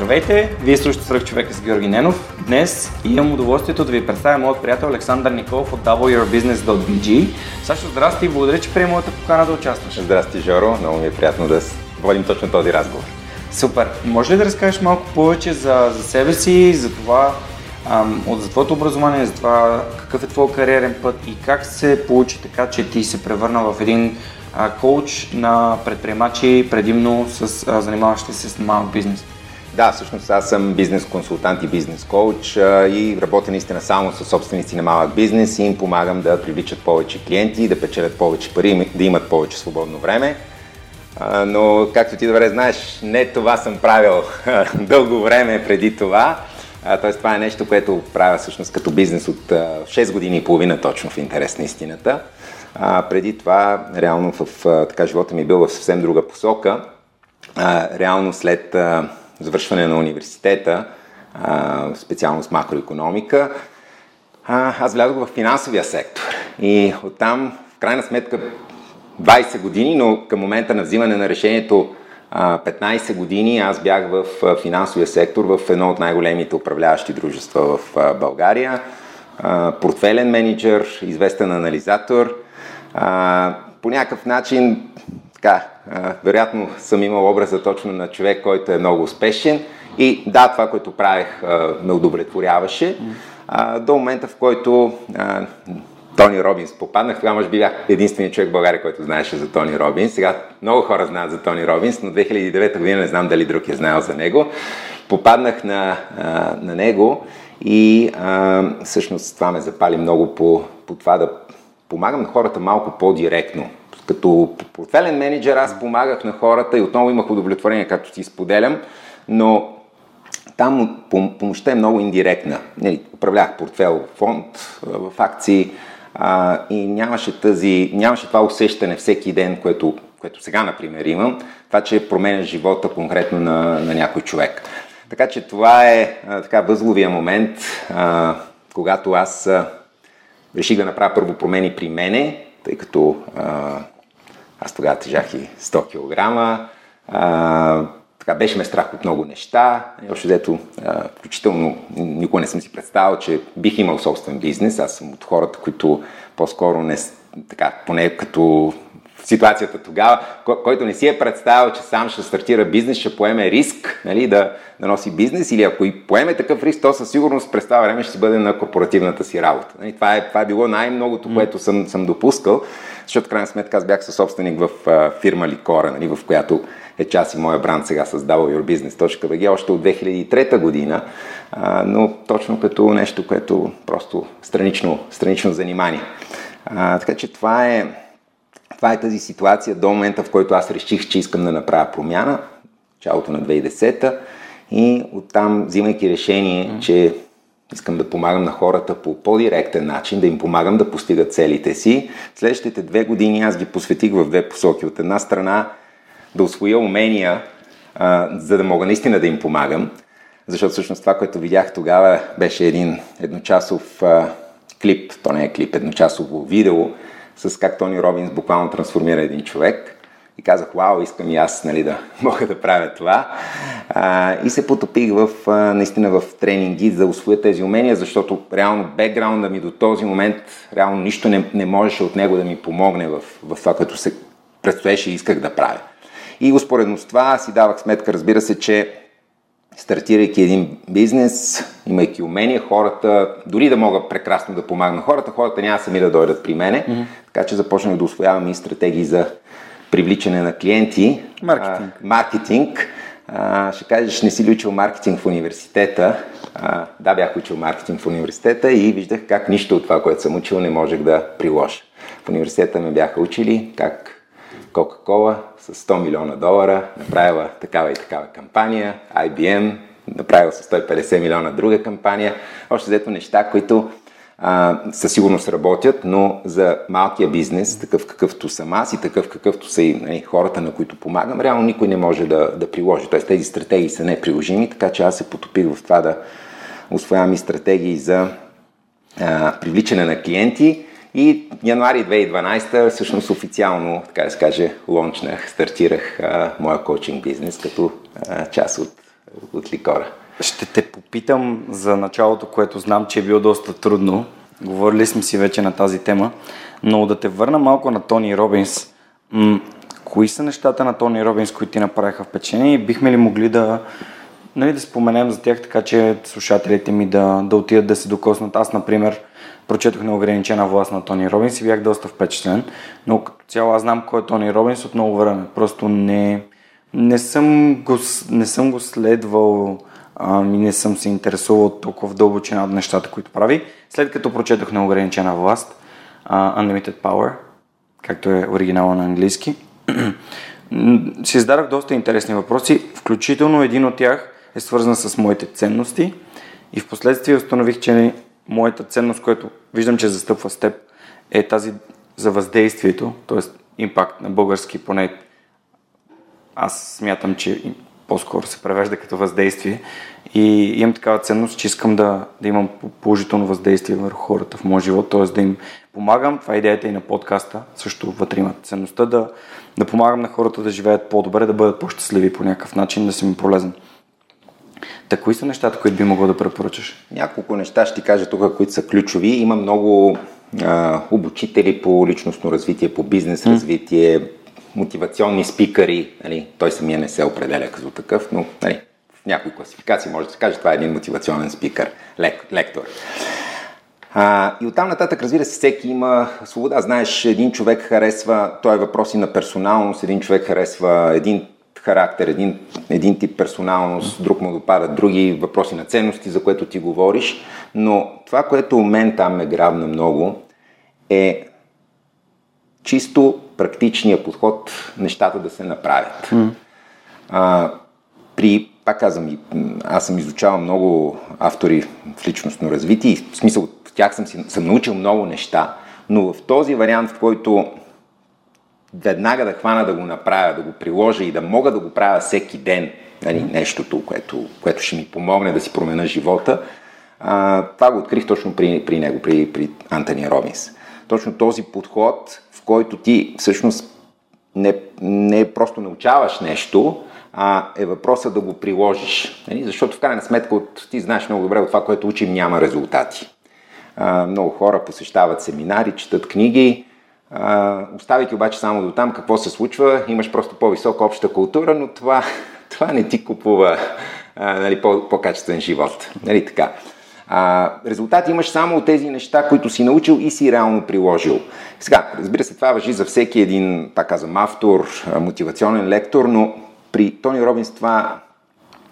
Здравейте, вие слушате Сръх човека с Георги Ненов. Днес имам удоволствието да ви представя моят приятел Александър Николов от wyourbusiness.bg. Сашо, здрасти и благодаря, че приема моята покана да участваш. Здрасти, Жоро. Много ми е приятно да водим точно този разговор. Супер. Може ли да разкажеш малко повече за, за себе си, за това, ам, от, за твоето образование, за това какъв е твой кариерен път и как се получи така, че ти се превърна в един а, коуч на предприемачи, предимно с а, занимаващи се с малък бизнес? Да, всъщност аз съм бизнес консултант и бизнес коуч и работя наистина само с собственици на малък бизнес и им помагам да привличат повече клиенти, да печелят повече пари, да имат повече свободно време. Но, както ти добре знаеш, не това съм правил дълго време преди това. Тоест, това е нещо, което правя всъщност като бизнес от 6 години и половина точно в интерес на истината. А, преди това, реално в така живота ми е бил в съвсем друга посока. А, реално след завършване на университета, специално с макроекономика, аз влязох в финансовия сектор. И оттам, в крайна сметка, 20 години, но към момента на взимане на решението 15 години аз бях в финансовия сектор в едно от най-големите управляващи дружества в България. Портфелен менеджер, известен анализатор. По някакъв начин така, вероятно съм имал образа точно на човек, който е много успешен и да, това, което правех, ме удовлетворяваше. До момента, в който Тони Робинс попаднах, тогава може би бях единственият човек в България, който знаеше за Тони Робинс. Сега много хора знаят за Тони Робинс, но 2009 година не знам дали друг е знаел за него. Попаднах на, на него и всъщност това ме запали много по, по това да помагам на хората малко по-директно като портфелен менеджер аз помагах на хората и отново имах удовлетворение, както си споделям, но там помощта е много индиректна. Нали, управлях портфел, фонд в акции а, и нямаше, тази, нямаше това усещане всеки ден, което, което сега, например, имам, това, че променя живота конкретно на, на някой човек. Така че това е а, така възловия момент, а, когато аз а, реших да направя първо промени при мене, тъй като аз тогава тежах и 100 кг. Така беше ме страх от много неща. Дето, а, включително, никога не съм си представил, че бих имал собствен бизнес. Аз съм от хората, които по-скоро не, така, поне като ситуацията тогава, който не си е представил, че сам ще стартира бизнес, ще поеме риск нали, да, да носи бизнес или ако и поеме такъв риск, то със сигурност през това време ще си бъде на корпоративната си работа. Нали, това, е, това е било най-многото, което съм, съм допускал, защото крайна сметка аз бях съсобственик в а, фирма Ликора, нали, в която е част и моя бранд сега с wyourbusiness.bg още от 2003 година, а, но точно като нещо, което просто странично, странично занимание. А, така че това е, това е тази ситуация до момента, в който аз реших, че искам да направя промяна, началото на 2010 и оттам, взимайки решение, че искам да помагам на хората по по-директен начин, да им помагам да постигат целите си. Следващите две години аз ги посветих в две посоки. От една страна да освоя умения, а, за да мога наистина да им помагам, защото всъщност това, което видях тогава, беше един едночасов а, клип, то не е клип, едночасово видео, с как Тони Робинс буквално трансформира един човек. И казах, вау, искам и аз нали, да мога да правя това. А, и се потопих в, а, наистина в тренинги да освоя тези умения, защото реално бекграунда ми до този момент, реално нищо не, не можеше от него да ми помогне в, в това, което се предстоеше и исках да правя. И успоредно с това си давах сметка, разбира се, че стартирайки един бизнес, имайки умения, хората, дори да мога прекрасно да помагам на хората, хората няма сами да дойдат при мене, mm-hmm. така че започнах да освоявам и стратегии за привличане на клиенти. Маркетинг. А, маркетинг. А, ще кажеш, не си ли учил маркетинг в университета? А, да, бях учил маркетинг в университета и виждах как нищо от това, което съм учил, не можех да приложа. В университета ме бяха учили как Кока-Кола с 100 милиона долара направила такава и такава кампания, IBM, направил с 150 милиона друга кампания. Още взето неща, които а, със сигурност работят, но за малкия бизнес, такъв какъвто съм аз и такъв какъвто са и нали, хората, на които помагам, реално никой не може да, да приложи. Тоест тези стратегии са неприложими, така че аз се потопих в това да освоявам и стратегии за а, привличане на клиенти. И януари 2012 всъщност официално, така да се каже, лончнах, стартирах а, моя коучинг бизнес като а, част от, от ликора. Ще те попитам за началото, което знам, че е било доста трудно. Говорили сме си вече на тази тема, но да те върна малко на Тони Робинс. М- кои са нещата на Тони Робинс, които ти направиха впечатление и бихме ли могли да, нали, да споменем за тях, така че слушателите ми да, да отидат да се докоснат. Аз, например, прочетох неограничена власт на Тони Робинс и бях доста впечатлен, но като цяло аз знам кой е Тони Робинс от много време. Просто не, не, съм, го, не съм го следвал и не съм се интересувал толкова в дълбочина от нещата, които прави. След като прочетох неограничена власт, uh, Unlimited Power, както е оригинала на английски, си зададох доста интересни въпроси, включително един от тях е свързан с моите ценности и в последствие установих, че моята ценност, която виждам, че застъпва с теб, е тази за въздействието, т.е. импакт на български, поне аз смятам, че по-скоро се превежда като въздействие и имам такава ценност, че искам да, да имам положително въздействие върху хората в моя живот, т.е. да им помагам. Това е идеята и на подкаста, също вътре има ценността да, да помагам на хората да живеят по-добре, да бъдат по-щастливи по някакъв начин, да съм им полезен. Та, кои са нещата, които би могъл да препоръчаш? Няколко неща ще ти кажа тук, които са ключови. Има много а, обучители по личностно развитие, по бизнес развитие, мотивационни спикъри. Нали, той самия не се определя като такъв, но нали, в някои класификации може да се каже, това е един мотивационен спикър, лек, лектор. А, и оттам нататък, разбира се, всеки има свобода. Знаеш, един човек харесва, той е въпроси на персоналност, един човек харесва един характер, един, един тип персоналност, друг му допадат други въпроси на ценности, за което ти говориш. Но това, което мен там ме грабна много, е чисто практичния подход нещата да се направят. Mm. А, при, пак казвам, аз съм изучавал много автори в личностно развитие и в смисъл от тях съм, си, съм научил много неща, но в този вариант, в който веднага да хвана да го направя, да го приложа и да мога да го правя всеки ден, нали, нещото, което, което ще ми помогне да си променя живота, а, това го открих точно при, при него, при, при Антони Робинс. Точно този подход, в който ти всъщност не, не просто научаваш нещо, а е въпроса да го приложиш. Нали? Защото в крайна сметка от, ти знаеш много добре от това, което учим, няма резултати. А, много хора посещават семинари, четат книги, оставяйки обаче само до там какво се случва, имаш просто по-висока обща култура, но това, това не ти купува а, нали, по, по-качествен живот. Нали, така. А, резултати имаш само от тези неща, които си научил и си реално приложил. Сега, разбира се, това въжи за всеки един, пак казвам, автор, мотивационен лектор, но при Тони Робинс това,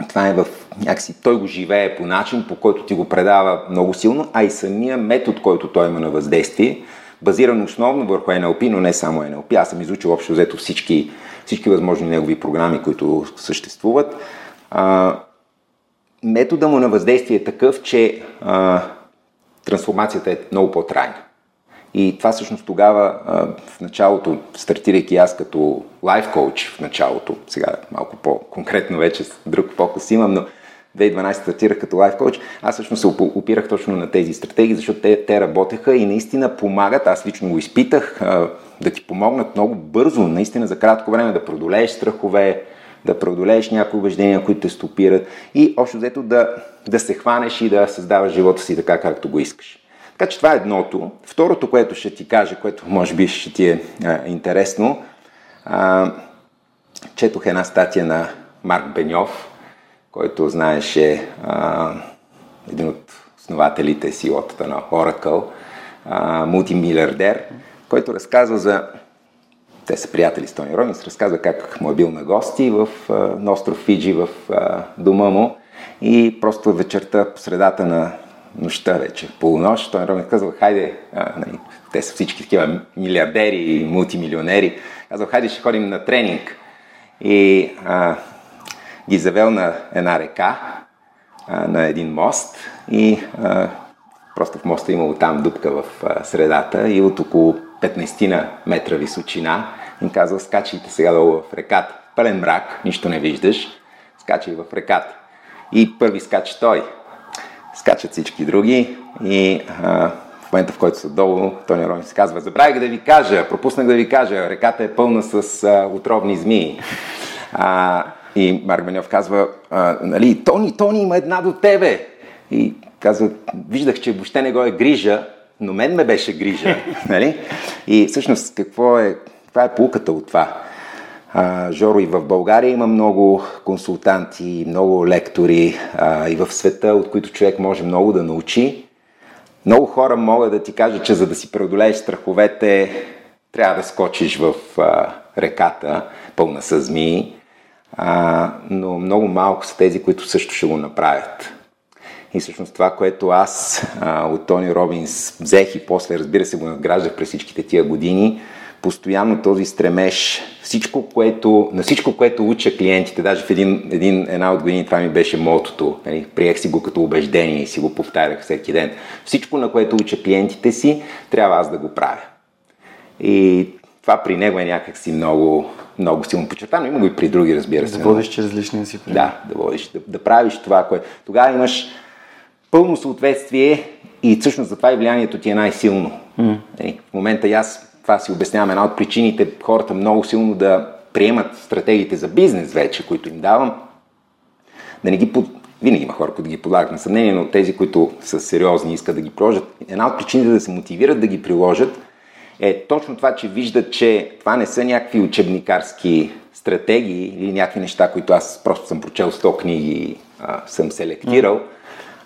това е в някакси, той го живее по начин, по който ти го предава много силно, а и самия метод, който той има на въздействие, базиран основно върху NLP, но не само NLP. Аз съм изучил общо взето всички, всички възможни негови програми, които съществуват. А, метода му на въздействие е такъв, че а, трансформацията е много по-трайна. И това всъщност тогава, а, в началото, стартирайки аз като лайф коуч в началото, сега малко по-конкретно вече друг фокус имам, но 2012 стартирах като лайф коуч, аз всъщност се опирах точно на тези стратегии, защото те, те работеха и наистина помагат. Аз лично го изпитах да ти помогнат много бързо, наистина за кратко време да преодолееш страхове, да преодолееш някои убеждения, които те стопират и общо взето да, да се хванеш и да създаваш живота си така, както го искаш. Така че това е едното. Второто, което ще ти кажа, което може би ще ти е а, интересно, а, четох една статия на Марк Беньов, който знаеше а, един от основателите силотата на Oracle, а, мултимилиардер, който разказва за... Те са приятели с Тони Робинс, разказва как му е бил на гости в, а, на остров Фиджи в а, дома му и просто вечерта по средата на нощта вече, полунощ, Тони Робинс казва, хайде, а, нали, те са всички такива милиардери и мултимилионери, казва, хайде ще ходим на тренинг. И а, ги завел на една река на един мост и просто в моста имало там дупка в средата и от около 15 на метра височина им казал, скачайте сега долу в реката. Пълен мрак, нищо не виждаш, скачай в реката. И първи скача той. Скачат всички други и а, в момента, в който са долу, Тони Робинс казва, забравих да ви кажа, пропуснах да ви кажа, реката е пълна с а, отровни змии. А, и Марк Беньов казва, а, нали, Тони, Тони, има една до тебе. И казва, виждах, че въобще не го е грижа, но мен ме беше грижа. нали? И всъщност, какво е, каква е полуката от това? А, Жоро, и в България има много консултанти, много лектори а, и в света, от които човек може много да научи. Много хора могат да ти кажат, че за да си преодолееш страховете, трябва да скочиш в а, реката, пълна с змии, а, но много малко са тези, които също ще го направят. И всъщност това, което аз а, от Тони Робинс взех и после, разбира се, го надграждах през всичките тия години, постоянно този стремеж, всичко, което, на всичко, което уча клиентите, даже в един, един, една от години това ми беше мотото, нали, приех си го като убеждение и си го повтарях всеки ден. Всичко, на което уча клиентите си, трябва аз да го правя. И това при него е някакси много, много силно подчертано. Има го и при други, разбира се. Да водиш чрез личния си пример. Да, да водиш, да, да правиш това, което... Тогава имаш пълно съответствие и всъщност затова и влиянието ти е най-силно. Mm. В момента и аз това си обяснявам една от причините хората много силно да приемат стратегиите за бизнес вече, които им давам, да не ги под... Винаги има хора, които ги подлагат на съмнение, но тези, които са сериозни и искат да ги приложат, една от причините да се мотивират да ги приложат е точно това, че виждат, че това не са някакви учебникарски стратегии или някакви неща, които аз просто съм прочел 100 книги и а, съм селектирал,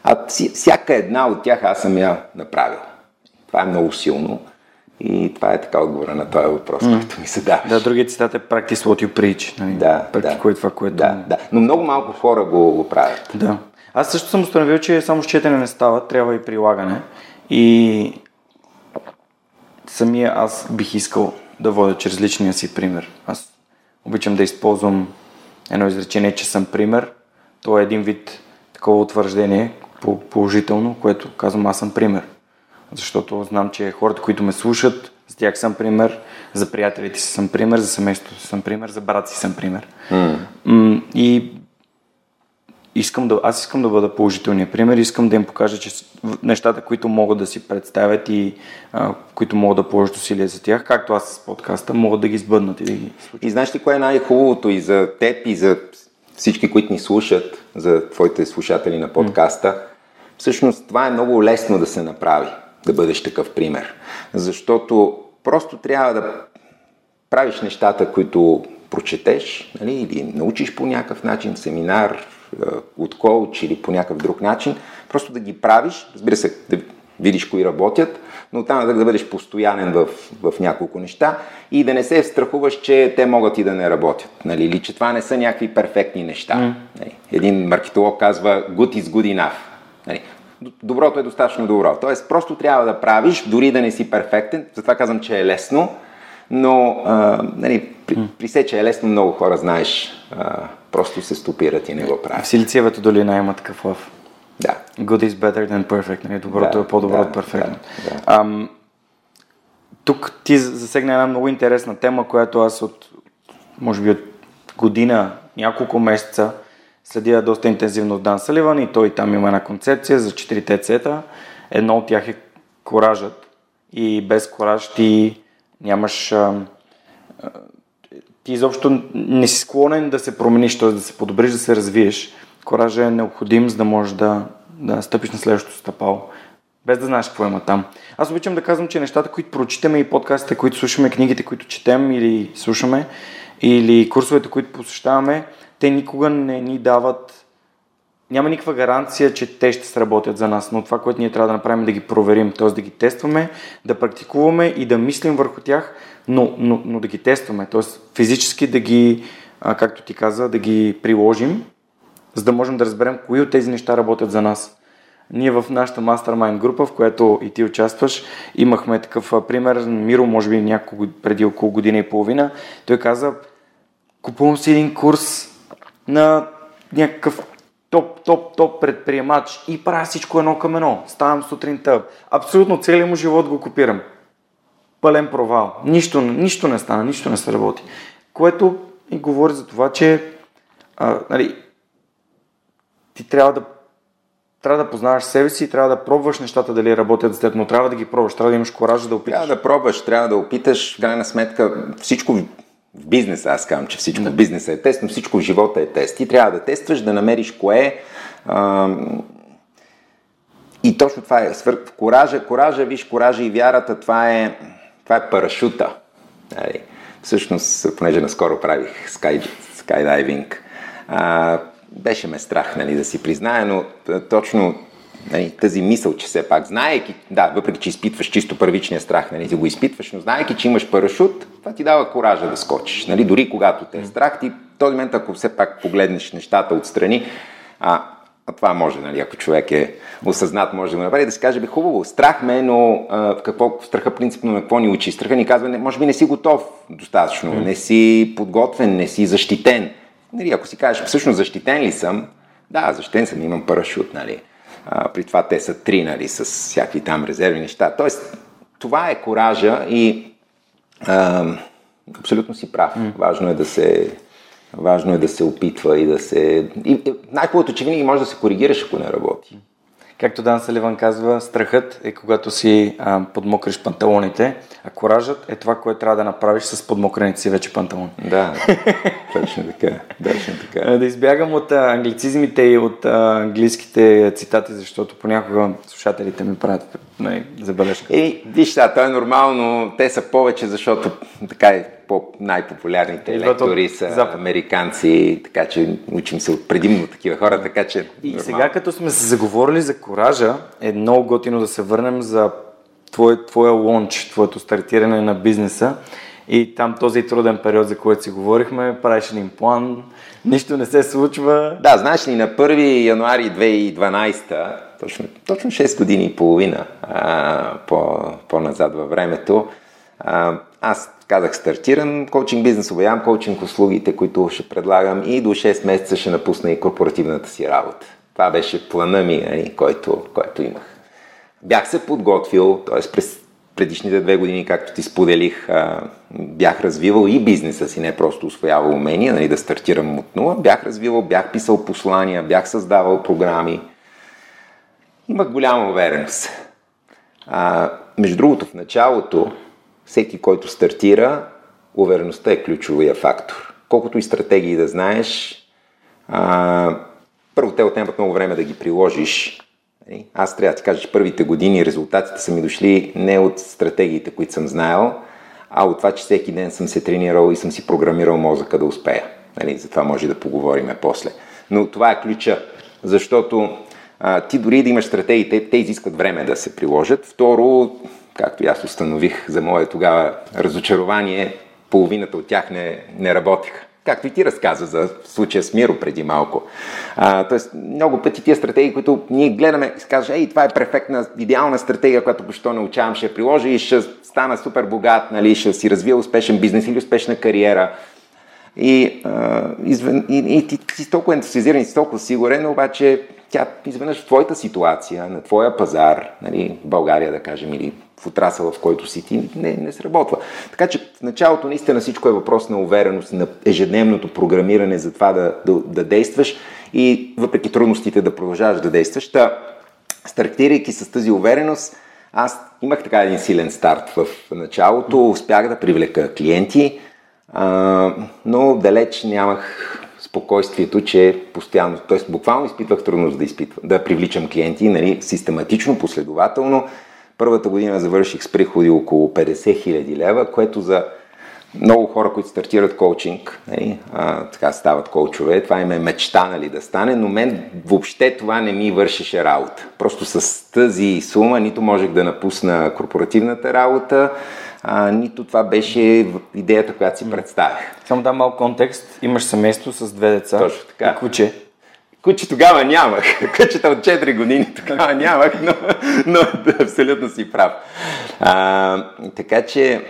а всяка една от тях аз съм я направил. Това е много силно. И това е така отговора на този въпрос, mm. който ми се дава. Да, другият цитат е practice what you preach. Нали? Да, Практикуй да. това, което... Да, да. Но много малко хора го, го правят. Да. Аз също съм установил, че само с четене не става, трябва и прилагане. И самия аз бих искал да водя чрез личния си пример. Аз обичам да използвам едно изречение, че съм пример. То е един вид такова утвърждение, положително, което казвам аз съм пример. Защото знам, че хората, които ме слушат, за тях съм пример, за приятелите си съм пример, за семейството си съм пример, за брат си съм пример. Mm. И искам да, аз искам да бъда положителния пример, искам да им покажа, че нещата, които могат да си представят и а, които могат да положат усилия за тях, както аз с подкаста, могат да ги сбъднат и да ги случат. И знаеш ли кое е най-хубавото и за теб, и за всички, които ни слушат, за твоите слушатели на подкаста? Mm. Всъщност това е много лесно да се направи, да бъдеш такъв пример. Защото просто трябва да правиш нещата, които прочетеш, нали, или научиш по някакъв начин, семинар, от коуч или по някакъв друг начин, просто да ги правиш, разбира се, да видиш кои работят, но там да, да бъдеш постоянен в, в няколко неща и да не се страхуваш, че те могат и да не работят. Нали? Или че това не са някакви перфектни неща. Mm. Нали? Един маркетолог казва good is good enough. Нали? Доброто е достатъчно добро. Тоест, просто трябва да правиш, дори да не си перфектен. Затова казвам, че е лесно, но а, нали, при, при се, че е лесно, много хора, знаеш, а, просто се стопират и не го правят. В Силициевата долина има такъв лъв. Да. Good is better than perfect. Нали? Доброто да, е по-добро да, от перфектно. Да, да. Ам, тук ти засегна една много интересна тема, която аз от, може би от година, няколко месеца следя доста интензивно в Дан Саливан и той там има една концепция за четирите цета. Едно от тях е коражът и без кораж ти нямаш ти изобщо не си склонен да се промениш, т.е. да се подобриш, да се развиеш. Коража е необходим, за да можеш да, да стъпиш на следващото стъпало, без да знаеш какво има там. Аз обичам да казвам, че нещата, които прочитаме и подкастите, които слушаме, книгите, които четем или слушаме, или курсовете, които посещаваме, те никога не ни дават няма никаква гаранция, че те ще сработят за нас, но това, което ние трябва да направим е да ги проверим, т.е. да ги тестваме, да практикуваме и да мислим върху тях, но, но, но да ги тестваме, т.е. физически да ги, а, както ти каза, да ги приложим, за да можем да разберем кои от тези неща работят за нас. Ние в нашата мастермайн група, в която и ти участваш, имахме такъв пример. Миро, може би няколко, преди около година и половина, той каза, купувам си един курс на някакъв топ, топ, топ предприемач и правя всичко едно към едно. Ставам сутринта. Абсолютно целият му живот го копирам. Пълен провал. Нищо, нищо не стана, нищо не се работи. Което и говори за това, че а, нали, ти трябва да трябва да познаваш себе си и трябва да пробваш нещата дали работят за теб, но трябва да ги пробваш, трябва да имаш коража да опиташ. Трябва да пробваш, трябва да опиташ. В крайна сметка всичко в бизнеса, аз казвам, че всичко да. в бизнеса е тест, но всичко в живота е тест. Ти трябва да тестваш, да намериш кое а, и точно това е. Свър... Коража, коража, виж, коража и вярата, това е, това е парашута. Нали? Всъщност, понеже наскоро правих скай, скайдайвинг, а, беше ме страх нали, да си призная, но точно нали, тази мисъл, че все пак, знаеки, да, въпреки че изпитваш чисто първичния страх, нали, ти го изпитваш, но знаеки, че имаш парашут, това ти дава коража да скочиш. Нали, дори когато те е страх, ти в този момент, ако все пак погледнеш нещата отстрани, а, а това може, нали, ако човек е осъзнат, може да го направи, да си каже, бе, хубаво, страх ме, но а, какво, страха принципно на какво ни учи? Страха ни казва, не, може би не си готов достатъчно, не си подготвен, не си защитен. Нали, ако си кажеш, всъщност защитен ли съм? Да, защитен съм, имам парашут, нали. А, при това те са три, нали, с всякакви там резерви неща. Тоест, това е коража и а, абсолютно си прав. Mm. Важно е да се Важно е да се опитва и да се... И, най-хубавото, че винаги може да се коригираш, ако не работи. Както Дан Саливан казва, страхът е когато си а, подмокриш панталоните, а коражът е това, което трябва да направиш с подмокрените си вече панталони. Да, точно така. Точно така. Да избягам от а, англицизмите и от а, английските цитати, защото понякога слушателите ми правят не, забележка. И, виж, да, то е нормално, те са повече, защото така е по най-популярните лектори са Запад. американци, така че учим се от предимно такива хора, така че... И нормално. сега като сме се заговорили за коража, е много готино да се върнем за твой, твоя лонч, твоето стартиране на бизнеса. И там този труден период, за който си говорихме, правиш един план, нищо не се случва. Да, знаеш ли, на 1 януари 2012, точно, точно 6 години и половина а, по, по-назад във времето, а, аз казах, стартирам коучинг бизнес, обявявам коучинг услугите, които ще предлагам и до 6 месеца ще напусна и корпоративната си работа. Това беше плана ми, нали, който, който имах. Бях се подготвил, т.е. през предишните две години, както ти споделих, бях развивал и бизнеса си, не просто освоявал умения, нали, да стартирам от нула. Бях развивал, бях писал послания, бях създавал програми. Имах голяма увереност. А, между другото, в началото всеки, който стартира, увереността е ключовия фактор. Колкото и стратегии да знаеш, а, първо те отнемат много време да ги приложиш. Нали? Аз трябва да ти кажа, че първите години резултатите са ми дошли не от стратегиите, които съм знаел, а от това, че всеки ден съм се тренирал и съм си програмирал мозъка да успея. Нали? За това може да поговорим после. Но това е ключа, защото а, ти дори да имаш стратегии, те, те изискват време да се приложат. Второ, както и аз установих за мое тогава разочарование, половината от тях не, не работиха. Както и ти разказа за случая с Миро преди малко. А, тоест, много пъти тия стратегии, които ние гледаме, и кажеш, ей, това е перфектна, идеална стратегия, която пощо научавам, ще я приложа и ще стана супер богат, нали, ще си развия успешен бизнес или успешна кариера. И, а, извен, и, и ти, ти си толкова ентусиазиран и си толкова сигурен, обаче тя изведнъж в твоята ситуация, на твоя пазар, нали, в България да кажем, или в отрасъла, в който си ти, не, не сработва. Така че в началото наистина всичко е въпрос на увереност, на ежедневното програмиране за това да, да, да действаш и въпреки трудностите да продължаваш да действаш. Та, стартирайки с тази увереност, аз имах така един силен старт в началото, успях да привлека клиенти, а, но далеч нямах спокойствието, че постоянно, т.е. буквално изпитвах трудност да, изпитвам, да привличам клиенти, нали, систематично, последователно. Първата година завърших с приходи около 50 000 лева, което за много хора, които стартират коучинг, нали, а, така стават коучове, това им е мечта нали, да стане, но мен въобще това не ми вършеше работа. Просто с тази сума нито можех да напусна корпоративната работа, а, нито това беше идеята, която си представях. Само дам малко контекст. Имаш семейство с две деца Точно така. и куче. Куче тогава нямах. Кучета от 4 години тогава нямах, но, но да, абсолютно си прав. А, така че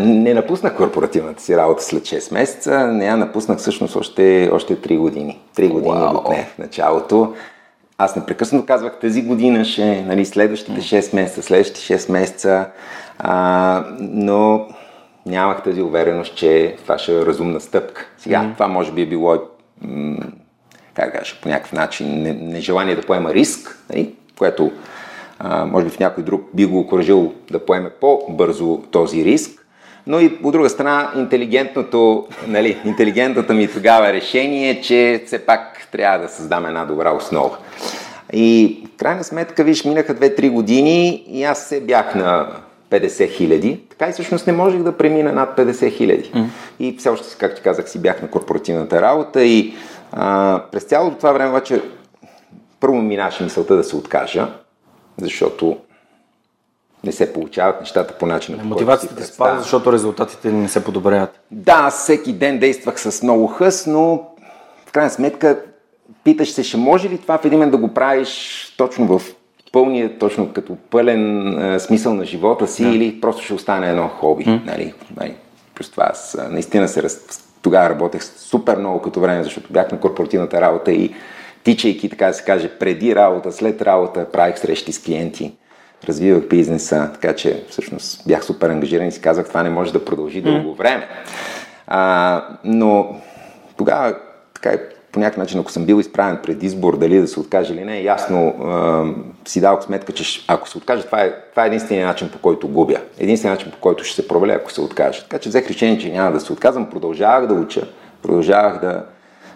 не напуснах корпоративната си работа след 6 месеца, не я напуснах всъщност още, още 3 години. 3 години wow. отне в началото. Аз непрекъснато казвах тази година ще, нали, следващите 6 месеца, следващите 6 месеца, а, но нямах тази увереност, че това ще е разумна стъпка. Сега, mm-hmm. това може би е било, м- как кажа, по някакъв начин нежелание да поема риск, нали, което а, може би в някой друг би го окоръжил да поеме по-бързо този риск. Но и от друга страна, интелигентното, нали, интелигентната ми тогава решение е, че все пак трябва да създам една добра основа. И в крайна сметка, виж, минаха 2-3 години и аз се бях на 50 хиляди, така и всъщност не можех да премина над 50 хиляди. Mm. И все още, както ти казах, си бях на корпоративната работа и а, през цялото това време обаче първо минаше мисълта да се откажа, защото не се получават нещата по начина. Мотивацията да спада, защото резултатите не се подобряват. Да, всеки ден действах с много хъс, но в крайна сметка питаш се, ще може ли това в един момент да го правиш точно в пълния, точно като пълен а, смисъл на живота си да. или просто ще остане едно хоби. Mm. Нали? Нали? Плюс това аз наистина се раз... тогава работех супер много като време, защото бях на корпоративната работа и тичайки, така да се каже, преди работа, след работа, правих срещи с клиенти, развивах бизнеса, така че всъщност бях супер ангажиран и си казах, това не може да продължи дълго време. А, но тогава така по някакъв начин, ако съм бил изправен пред избор дали да се откаже или не, ясно а, си дал сметка, че ако се откаже, това е, това е единствения начин по който губя. Единственият начин по който ще се проваля, ако се откаже. Така че взех решение, че няма да се отказвам, продължавах да уча, продължавах да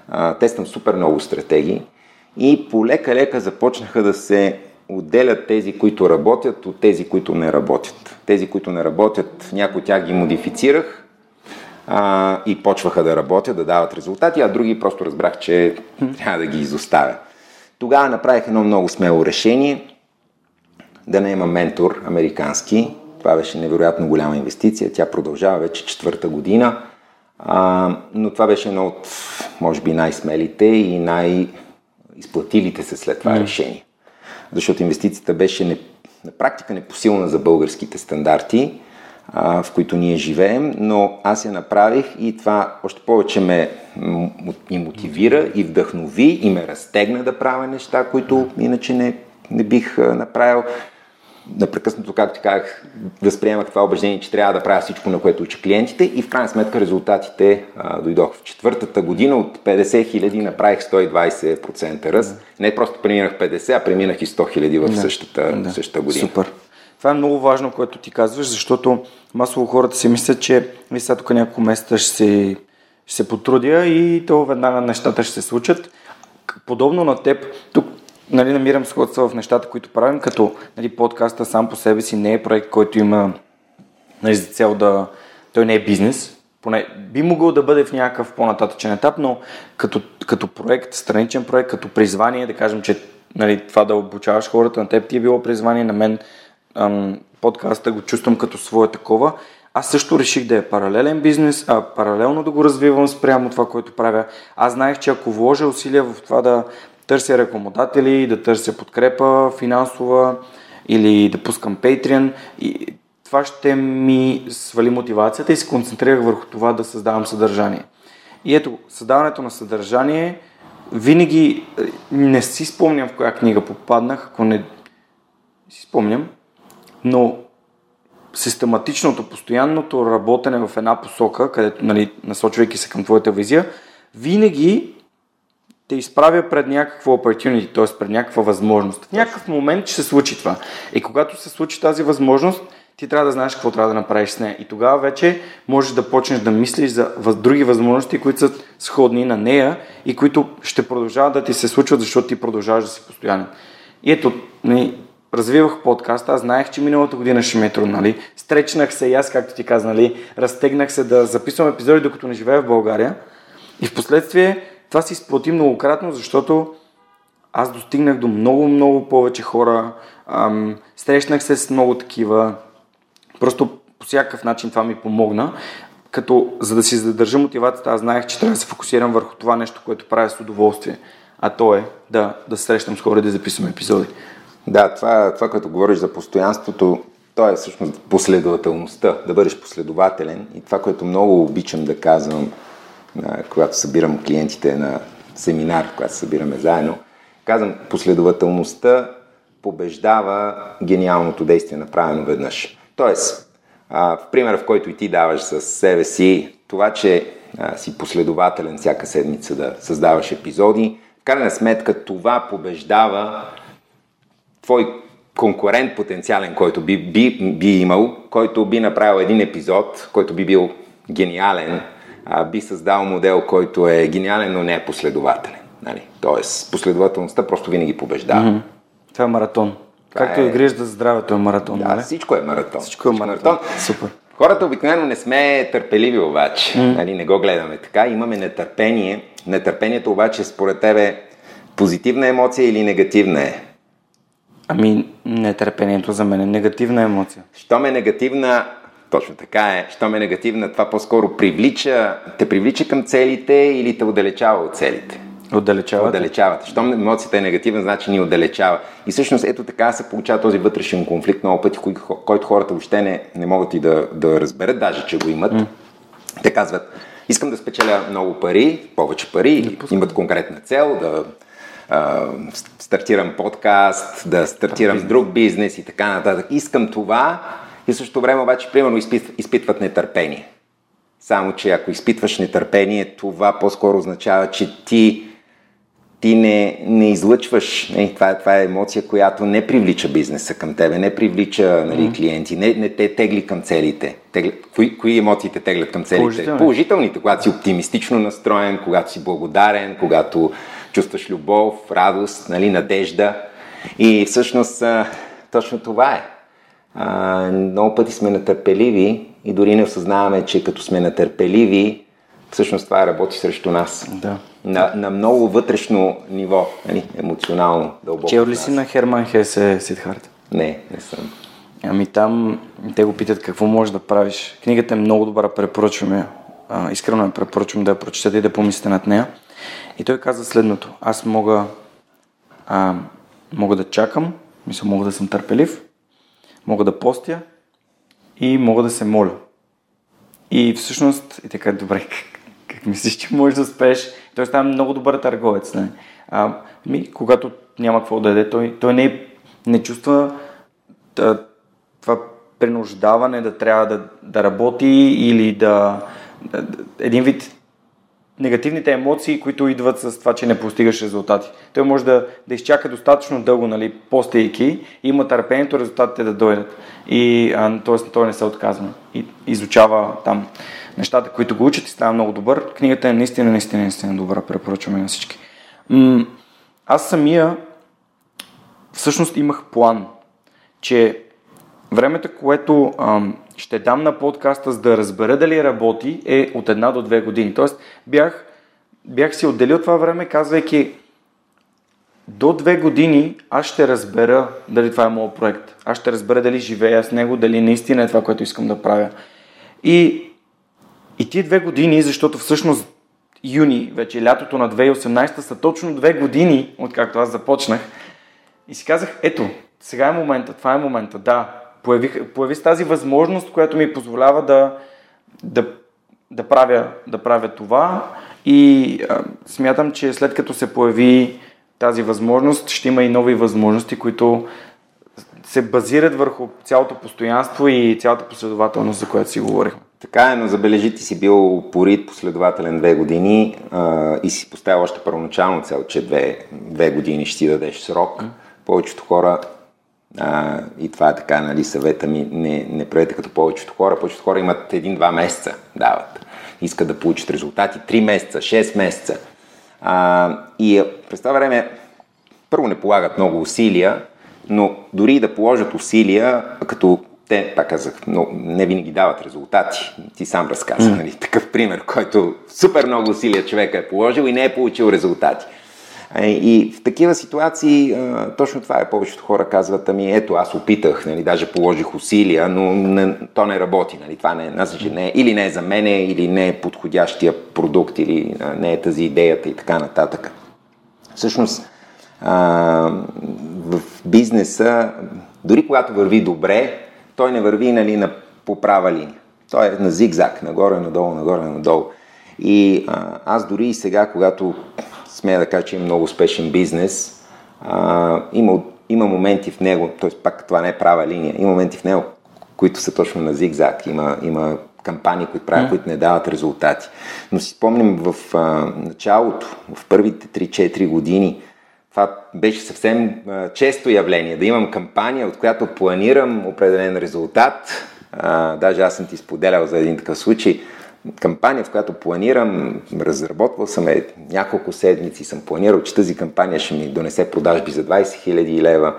а, тествам супер много стратегии и полека-лека започнаха да се отделят тези, които работят от тези, които не работят. Тези, които не работят, някои от тях ги модифицирах а, и почваха да работят, да дават резултати, а други просто разбрах, че трябва да ги изоставя. Тогава направих едно много смело решение да не има ментор американски. Това беше невероятно голяма инвестиция. Тя продължава вече четвърта година. А, но това беше едно от, може би, най-смелите и най- изплатилите се след това mm. решение. Защото инвестицията беше не, на практика непосилна за българските стандарти, а, в които ние живеем, но аз я направих и това още повече ме и мотивира, и вдъхнови, и ме разтегна да правя неща, които иначе не, не бих направил непрекъснато, както ти казах, възприемах това убеждение, че трябва да правя всичко, на което уча клиентите и в крайна сметка резултатите а, дойдох в четвъртата година от 50 хиляди направих 120% ръст. Не просто преминах 50, а преминах и 100 хиляди в същата, да. същата година. Супер. Това е много важно, което ти казваш, защото масово хората си мислят, че ви сега тук няколко месеца ще се, ще се потрудя и то веднага нещата ще се случат. Подобно на теб, тук нали, намирам сходство в нещата, които правим, като нали, подкаста сам по себе си не е проект, който има нали, за цел да... Той не е бизнес, поне би могъл да бъде в някакъв по-нататъчен етап, но като, като проект, страничен проект, като призвание, да кажем, че нали, това да обучаваш хората, на теб ти е било призвание, на мен ам, подкаста го чувствам като свое такова. Аз също реших да е паралелен бизнес, а паралелно да го развивам спрямо това, което правя. Аз знаех, че ако вложа усилия в това да търся рекламодатели, да търся подкрепа финансова или да пускам Patreon. И това ще ми свали мотивацията и се концентрирах върху това да създавам съдържание. И ето, създаването на съдържание винаги е, не си спомням в коя книга попаднах, ако не си спомням, но систематичното, постоянното работене в една посока, където, нали, насочвайки се към твоята визия, винаги те изправя пред някаква opportunity, т.е. пред някаква възможност. В някакъв момент ще се случи това. И когато се случи тази възможност, ти трябва да знаеш какво трябва да направиш с нея. И тогава вече можеш да почнеш да мислиш за други възможности, които са сходни на нея и които ще продължават да ти се случват, защото ти продължаваш да си постоянен. И ето, нали, развивах подкаста, аз знаех, че миналата година ще ми е трудно, нали? Стречнах се и аз, както ти каза, нали? Разтегнах се да записвам епизоди, докато не живея в България. И в последствие това се изплати многократно, защото аз достигнах до много, много повече хора, ам, срещнах се с много такива. Просто по всякакъв начин това ми помогна. Като за да си задържа мотивацията, аз знаех, че трябва да се фокусирам върху това нещо, което правя с удоволствие. А то е да, да срещам с хора и да записвам епизоди. Да, това, това което говориш за постоянството, то е всъщност последователността, да бъдеш последователен. И това, което много обичам да казвам, когато събирам клиентите на семинар, когато събираме заедно, казвам, последователността побеждава гениалното действие, направено веднъж. Тоест, в примера, в който и ти даваш с себе си, това, че си последователен всяка седмица да създаваш епизоди, в крайна сметка това побеждава твой конкурент потенциален, който би, би, би имал, който би направил един епизод, който би бил гениален, а, би създал модел, който е гениален, но не е последователен. Нали? Тоест, последователността просто винаги побеждава. Mm-hmm. Това е маратон. Това Както е... за здравето е маратон. Да, нали? всичко е маратон. Всичко е маратон. маратон. Супер. Хората обикновено не сме търпеливи обаче. Mm. Нали, не го гледаме така. Имаме нетърпение. Нетърпението обаче според тебе позитивна емоция или негативна е? Ами, нетърпението за мен е негативна емоция. Щом е негативна, точно така е, щом е негативна, това по-скоро привлича, те привлича към целите или те отдалечава от целите? Отдалечавате? Отдалечавате. Щом емоцията е негативна, значи ни отдалечава. И всъщност ето така се получава този вътрешен конфликт много пъти, кой, който хората въобще не, не могат и да, да разберат, даже че го имат. Mm. Те казват, искам да спечеля много пари, повече пари, имат конкретна цел, да а, стартирам подкаст, да стартирам бизнес. друг бизнес и така нататък. Искам това и в същото време обаче, примерно, изпитват, изпитват нетърпение. Само, че ако изпитваш нетърпение, това по-скоро означава, че ти ти не, не излъчваш, не, това, това е емоция, която не привлича бизнеса към тебе, не привлича нали, mm. клиенти, не, не те тегли към целите. Тегли, кои, кои емоции те теглят към целите? Положителни. Положителните, когато си оптимистично настроен, когато си благодарен, когато чувстваш любов, радост, нали, надежда. И всъщност точно това е. А, много пъти сме натърпеливи и дори не осъзнаваме, че като сме натърпеливи, всъщност това работи срещу нас. Да. На, на много вътрешно ниво, нали, емоционално, дълбоко. Чел ли си на Херман Хесе Сидхарт? Не, не съм. Ами там те го питат какво можеш да правиш. Книгата е много добра, препоръчвам я. искрено я препоръчвам да я прочетете и да помислите над нея. И той каза следното. Аз мога, а, мога да чакам, мисля, мога да съм търпелив, мога да постя и мога да се моля. И всъщност, и така, добре, как мислиш, че можеш да спеш? Той става много добър търговец. Не? А, ми, когато няма какво да яде, той, той не, не чувства да, това принуждаване да трябва да, да работи или да, да един вид негативните емоции, които идват с това, че не постигаш резултати. Той може да, да изчака достатъчно дълго, нали, постейки, има търпението резултатите да дойдат. И, а, т.е. той не се отказва. И изучава там нещата, които го учат и става много добър. Книгата е наистина, наистина, наистина добра. Препоръчваме на всички. М- аз самия всъщност имах план, че времето, което ам, ще дам на подкаста, за да разбера дали работи, е от една до две години. Тоест, бях, бях си отделил това време, казвайки, до две години аз ще разбера дали това е моят проект. Аз ще разбера дали живея с него, дали наистина е това, което искам да правя. И, и ти две години, защото всъщност юни, вече лятото на 2018 са точно две години, откакто аз започнах. И си казах, ето, сега е момента, това е момента, да, появи, появи се тази възможност, която ми позволява да, да, да, правя, да правя това и а, смятам, че след като се появи тази възможност, ще има и нови възможности, които се базират върху цялото постоянство и цялата последователност, за която си говорихме. Така е, но забележи, ти си бил порит последователен две години а, и си поставил още първоначално цел, че две, две години ще си дадеш срок. Mm. Повечето хора а, и това е така, нали, съвета ми, не, не правете като повечето хора. Повечето хора имат един-два месеца, дават. Искат да получат резултати. Три месеца, 6 месеца. А, и през това време, първо не полагат много усилия, но дори и да положат усилия, като те, пак казах, но не винаги дават резултати. Ти сам разказа, нали, такъв пример, който супер много усилия човека е положил и не е получил резултати. И в такива ситуации точно това е. Повечето хора казват, ами ето, аз опитах, нали, даже положих усилия, но не, то не работи. Нали, това не, значи, не, или не е за мене, или не е подходящия продукт, или не е тази идеята и така нататък. Всъщност, а, в бизнеса, дори когато върви добре, той не върви нали, на, по права линия. Той е на зигзаг, нагоре, надолу, нагоре, надолу. И а, аз дори и сега, когато смея да кажа, че има много успешен бизнес, а, има, има моменти в него, т.е. пак това не е права линия, има моменти в него, които са точно на зигзаг. Има, има кампании, които правят, mm. които не дават резултати. Но си спомням в а, началото, в първите 3-4 години, това беше съвсем а, често явление, да имам кампания, от която планирам определен резултат. А, даже аз съм ти споделял за един такъв случай. Кампания, в която планирам, разработвал съм е няколко седмици, съм планирал, че тази кампания ще ми донесе продажби за 20 000 лева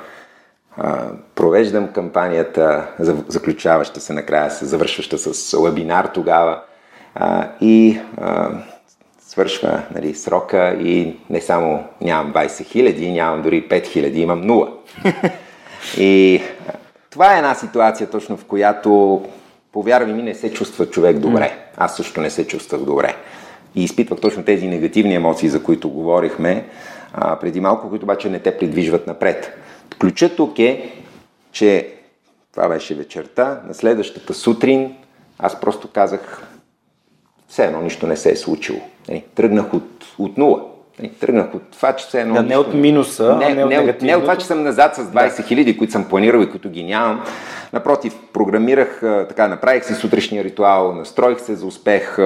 провеждам кампанията, заключаваща се накрая, завършваща с вебинар тогава а, и а, свършва нали, срока и не само нямам 20 хиляди, нямам дори 5 хиляди, имам 0. и а, това е една ситуация точно в която, повярвай ми, не се чувства човек добре. Аз също не се чувствах добре. И изпитвах точно тези негативни емоции, за които говорихме а, преди малко, които обаче не те придвижват напред. Ключът тук е, че това беше вечерта, на следващата сутрин аз просто казах, все едно нищо не се е случило. Нали, тръгнах от, от нула. Нали, тръгнах от това, че все едно... Да, не от минуса, не, а не от не, не от това, че съм назад с 20 хиляди, да. които съм планирал и които ги нямам. Напротив, програмирах, така, направих си сутрешния ритуал, настроих се за успех,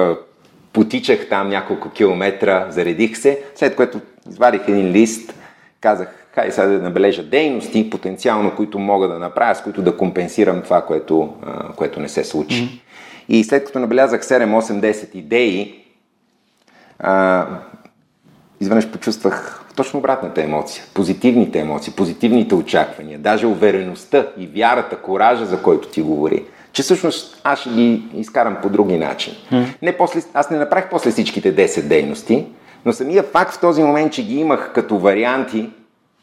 потичах там няколко километра, заредих се, след което извадих един лист, казах, хай сега да набележа дейности, потенциално, които мога да направя, с които да компенсирам това, което, което не се случи. Mm-hmm. И след като набелязах 7, 8, 10 идеи, а, изведнъж почувствах точно обратната емоция. Позитивните емоции, позитивните очаквания, даже увереността и вярата, коража, за който ти говори. Че всъщност аз ще ги изкарам по други начин. Mm. Не после, аз не направих после всичките 10 дейности, но самия факт в този момент, че ги имах като варианти,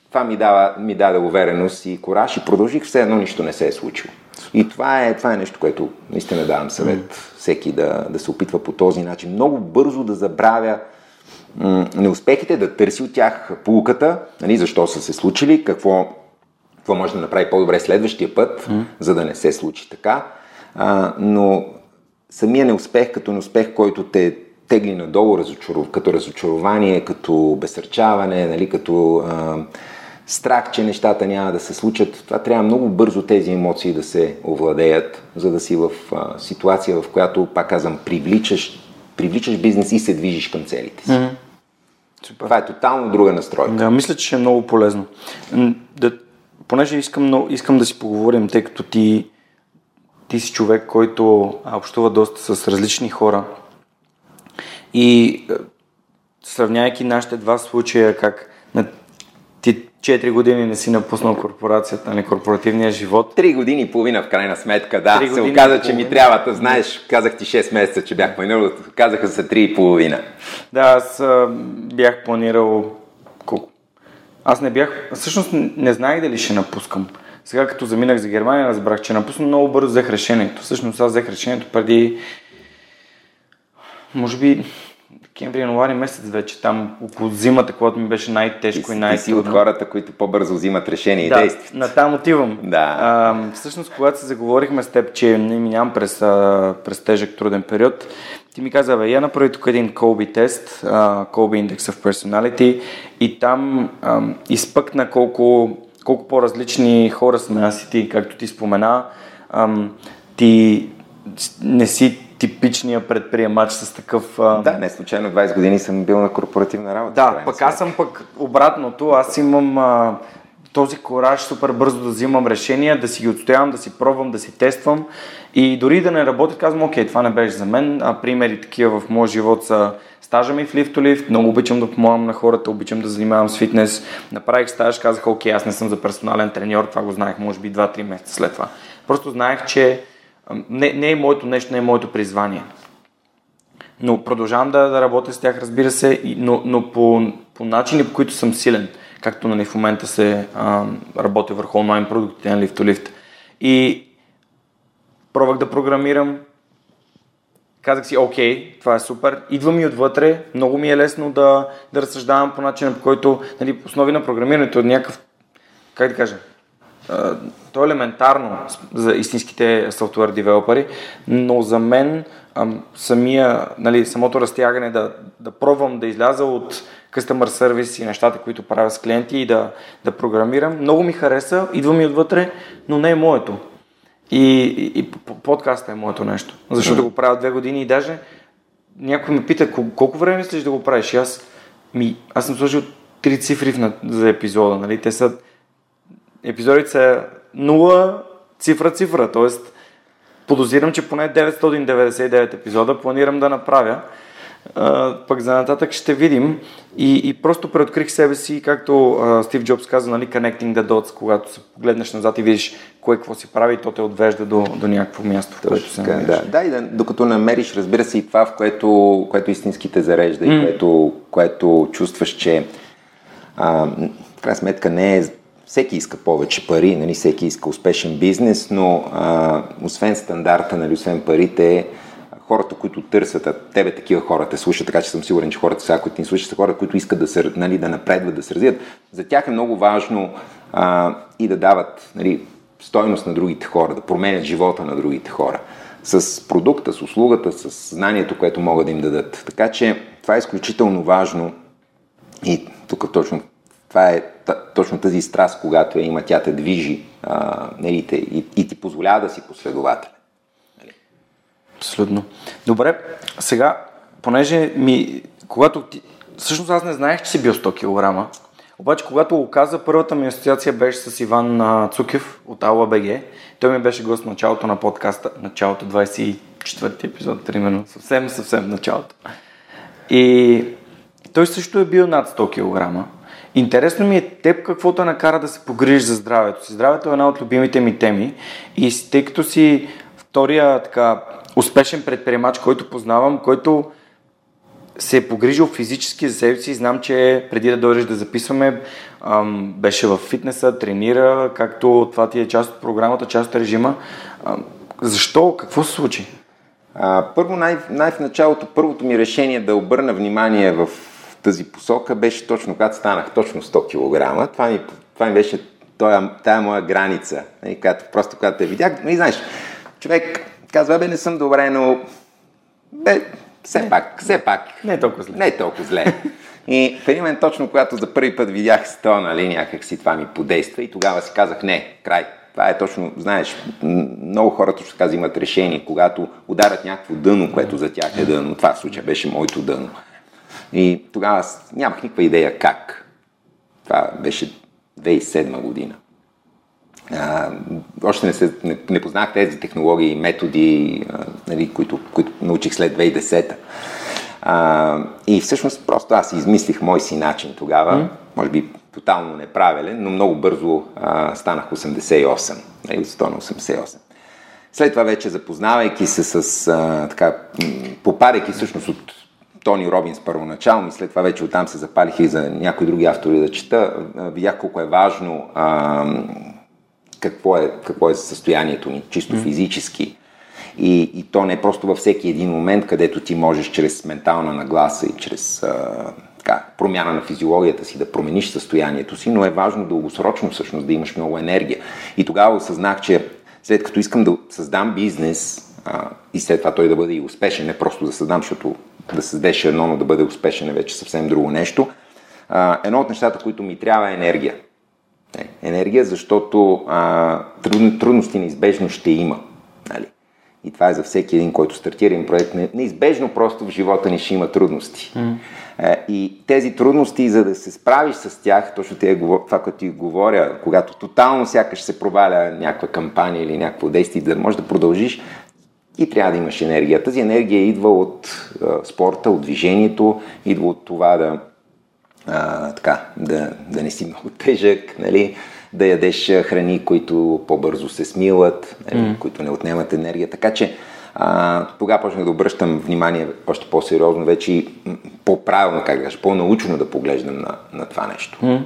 това ми, дава, ми даде увереност и кораж и продължих, все едно нищо не се е случило. И това е, това е нещо, което наистина давам съвет всеки да, да се опитва по този начин. Много бързо да забравя неуспехите, да търси от тях полуката, нали, защо са се случили, какво, какво може да направи по-добре следващия път, mm. за да не се случи така. А, но самия неуспех като неуспех, който те тегли надолу разочаров, като разочарование, като безсърчаване, нали, като а, страх, че нещата няма да се случат. Това трябва много бързо тези емоции да се овладеят, за да си в а, ситуация, в която, пак казвам, привличаш, привличаш бизнес и се движиш към целите си. Mm-hmm. Това е тотално друга настройка. Да, мисля, че е много полезно. Да, понеже искам, искам да си поговорим, тъй като ти, ти си човек, който общува доста с различни хора. И сравнявайки нашите два случая, как 4 години не си напуснал корпорацията, нали, корпоративния живот. 3 години и половина в крайна сметка, да. Се оказа, че ми трябва, да знаеш, казах ти 6 месеца, че бях планирал, казаха се 3 и половина. Да, аз а, бях планирал колко? Аз не бях, всъщност не знаех дали ще напускам. Сега като заминах за Германия, разбрах, че напусна много бързо взех решението. Всъщност аз взех решението преди, може би, декември, януари месец вече, там около зимата, когато ми беше най-тежко и, и най-трудно. Си от хората, които по-бързо взимат решения да, и действат. На там отивам. Да. А, всъщност, когато се заговорихме с теб, че не минавам през, през тежък труден период, ти ми каза, бе, я направи тук един Colby тест, Colby Index of Personality и там um, изпъкна колко, колко по-различни хора сме аз и ти, както ти спомена. Um, ти не си типичния предприемач с такъв... А... Да, не случайно 20 години съм бил на корпоративна работа. Да, пък аз съм пък обратното. Аз имам а, този кораж супер бързо да взимам решения, да си ги отстоявам, да си пробвам, да си тествам и дори да не работи, казвам, окей, това не беше за мен. А, примери такива в моя живот са стажа ми в лифтолифт, много обичам да помагам на хората, обичам да занимавам с фитнес. Направих стаж, казах, окей, аз не съм за персонален треньор, това го знаех може би 2-3 месеца след това. Просто знаех, че не, не е моето нещо, не е моето призвание. Но продължавам да, да работя с тях, разбира се, но, но по, по начини, по които съм силен. Както нали, в момента се работя върху онлайн продуктите на Lift to Lift. И пробвах да програмирам. Казах си, окей, това е супер. Идва ми отвътре, много ми е лесно да, да разсъждавам по начина, по който нали, основи на програмирането е някакъв, как да кажа, то е елементарно за истинските софтуер девелопери, но за мен самия, нали, самото разтягане да, да пробвам да изляза от customer service и нещата, които правя с клиенти и да, да програмирам, много ми хареса, идва ми отвътре, но не е моето. И, и, и подкаста е моето нещо, защото го правя две години и даже някой ме пита колко време мислиш да го правиш и аз, ми, аз съм сложил три цифри за епизода, нали? Те са епизодите са 0 цифра цифра, т.е. подозирам, че поне 999 епизода планирам да направя. А, пък за нататък ще видим и, и просто преоткрих себе си, както а, Стив Джобс каза, нали, connecting the dots, когато се погледнеш назад и видиш кое какво си прави, то те отвежда до, до някакво място, в което се намериш. Да, да, и да, докато намериш, разбира се, и това, в което, което истински те зарежда mm. и което, което чувстваш, че а, в крайна сметка не е всеки иска повече пари, нали, всеки иска успешен бизнес, но а, освен стандарта, нали, освен парите, хората, които търсят, а тебе такива хора те слушат, така че съм сигурен, че хората сега, които ни слушат, са хора, които искат да, се, нали, да напредват, да се развият. За тях е много важно а, и да дават нали, стойност на другите хора, да променят живота на другите хора. С продукта, с услугата, с знанието, което могат да им дадат. Така че това е изключително важно и тук точно това е точно тази страст, когато я има, тя те движи а, нали, те, и, и ти позволява да си последователен. Нали? Абсолютно. Добре, сега, понеже ми, когато ти, всъщност аз не знаех, че си бил 100 кг, обаче когато го каза, първата ми асоциация беше с Иван Цукев от Алла БГ. Той ми беше гост в началото на подкаста, началото 24 епизод, примерно, съвсем, съвсем началото. И той също е бил над 100 кг. Интересно ми е теб какво те накара да се погрижиш за здравето си. Здравето е една от любимите ми теми и тъй като си втория така успешен предприемач, който познавам, който се е погрижил физически за себе си. Знам, че преди да дойдеш да записваме, ам, беше в фитнеса, тренира, както това ти е част от програмата, част от режима. Ам, защо? Какво се случи? А, първо, най- най-в началото, първото ми решение да обърна внимание в тази посока беше точно когато станах точно 100 кг. Това ми, това ми беше тая, тая моя граница. И когато, просто когато те видях, и знаеш, човек казва, бе, не съм добре, но бе, все пак, все пак. Не е толкова зле. Не е толкова зле. И в един момент, точно когато за първи път видях сто, нали, някак си това ми подейства и тогава си казах, не, край. Това е точно, знаеш, много хора точно така имат решение, когато ударят някакво дъно, което за тях е дъно. Това в случая беше моето дъно. И тогава аз нямах никаква идея как. Това беше 2007 година. А, още не, се, не, не познах тези технологии и методи, а, нали, които, които научих след 2010. А, и всъщност просто аз измислих мой си начин тогава, mm. може би тотално неправилен, но много бързо а, станах 88, нали, от 100 на 88. След това вече запознавайки се с, а, така, попадайки всъщност от Тони Робинс първоначално и след това вече оттам се запалих и за някои други автори да чета, видях колко е важно а, какво, е, какво е състоянието ни, чисто физически. И, и то не е просто във всеки един момент, където ти можеш чрез ментална нагласа и чрез а, така, промяна на физиологията си да промениш състоянието си, но е важно дългосрочно всъщност да имаш много енергия. И тогава осъзнах, че след като искам да създам бизнес а, и след това той да бъде и успешен, не просто да създам, защото да създадеш едно, но да бъде успешен е вече съвсем друго нещо. А, едно от нещата, които ми трябва е енергия. Е, енергия, защото а, труд, трудности неизбежно ще има. Нали? И това е за всеки един, който стартира им проект. Неизбежно просто в живота ни ще има трудности. Mm. И тези трудности, за да се справиш с тях, точно това, което ти говоря, когато тотално сякаш се проваля някаква кампания или някакво действие, да можеш да продължиш, и трябва да имаш енергия. Тази енергия идва от а, спорта, от движението, идва от това да, а, така, да, да не си много тежък, нали? да ядеш храни, които по-бързо се смилат, нали? mm. които не отнемат енергия. Така че а, тогава почнах да обръщам внимание още по-сериозно, вече и по-правилно, как да кажа, по-научно да поглеждам на, на това нещо. Mm.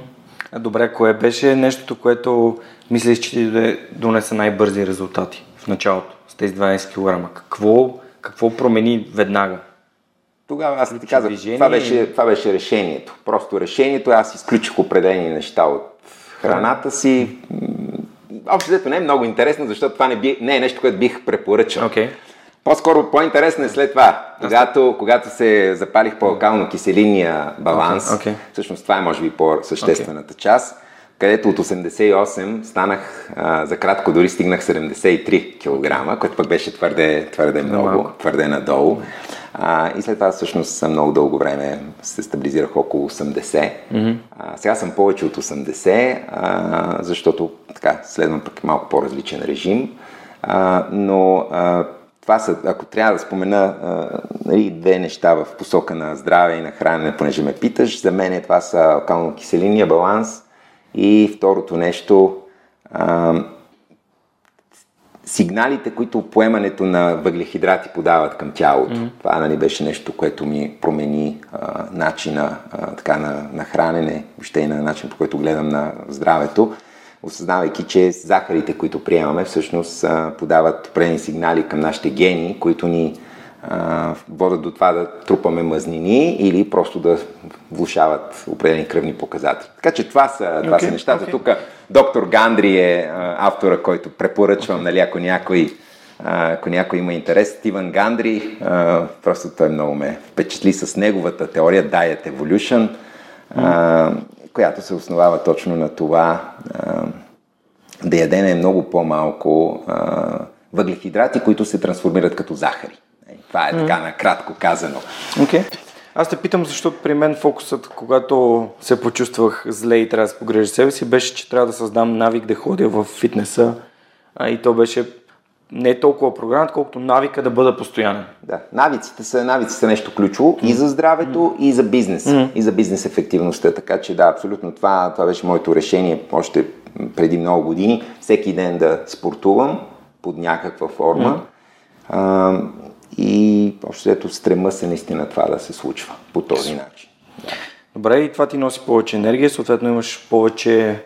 Добре, кое беше нещото, което мислиш, че ти донесе най-бързи резултати в началото? Тези 12 кг. Какво, какво промени веднага? Тогава аз ти казах, това беше, това беше решението. Просто решението, аз изключих определени неща от храната си общо взето не е много интересно, защото това не, би, не е нещо, което бих препоръчал. Okay. По-скоро по-интересно е след това, когато, когато се запалих по алкално киселинния баланс, okay, okay. всъщност това е може би по-съществената okay. част, където от 88 станах, а, за кратко дори стигнах 73 кг, което пък беше твърде, твърде много, много, твърде надолу. А, и след това всъщност много дълго време се стабилизирах около 80. Mm-hmm. А, сега съм повече от 80, а, защото така следвам пък малко по-различен режим. А, но а, това са, ако трябва да спомена а, нали, две неща в посока на здраве и на хранене, понеже ме питаш, за мен това са алкално-киселинния баланс и второто нещо а, сигналите, които поемането на въглехидрати подават към тялото. Mm-hmm. Това нали, беше нещо, което ми промени а, начина а, така, на, на хранене, въобще и на начин, по който гледам на здравето осъзнавайки, че захарите, които приемаме, всъщност подават определени сигнали към нашите гени, които ни водят до това да трупаме мъзнини или просто да влушават определени кръвни показатели. Така че това са, това okay, са нещата. Okay. Тук доктор Гандри е автора, който препоръчвам, okay. нали, ако някой, ако някой има интерес. Стивън Гандри, просто той много ме впечатли с неговата теория Diet Evolution. Mm която се основава точно на това да ядене много по-малко въглехидрати, които се трансформират като захари. Това е така накратко казано. Okay. Аз те питам, защото при мен фокусът, когато се почувствах зле и трябва да се погрежа себе си, беше, че трябва да създам навик да ходя в фитнеса. А, и то беше не толкова програма, колкото навика да бъда постоянен. Да, навиците са, навиците са нещо ключово mm. и за здравето, mm. и за бизнес, mm. и за бизнес ефективността. Така че да, абсолютно това, това беше моето решение още преди много години. Всеки ден да спортувам под някаква форма. Mm. А, и ето стрема се наистина това да се случва по този начин. Да. Добре, и това ти носи повече енергия, съответно имаш повече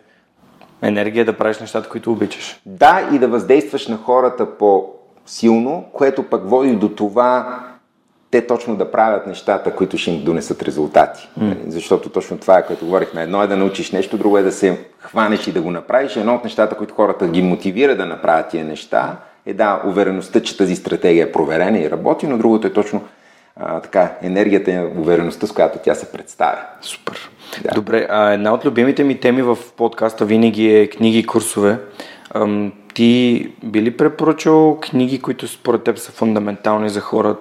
енергия да правиш нещата, които обичаш. Да, и да въздействаш на хората по-силно, което пък води до това те точно да правят нещата, които ще им донесат резултати. Mm. Защото точно това е, което говорихме. Едно е да научиш нещо, друго е да се хванеш и да го направиш. Едно от нещата, които хората ги мотивира да направят тия неща, е да, увереността, че тази стратегия е проверена и работи, но другото е точно а, така, енергията и увереността, с която тя се представя. Супер. Да. Добре, а една от любимите ми теми в подкаста винаги е книги и курсове. Ам, ти би ли препоръчал книги, които според теб са фундаментални за хора,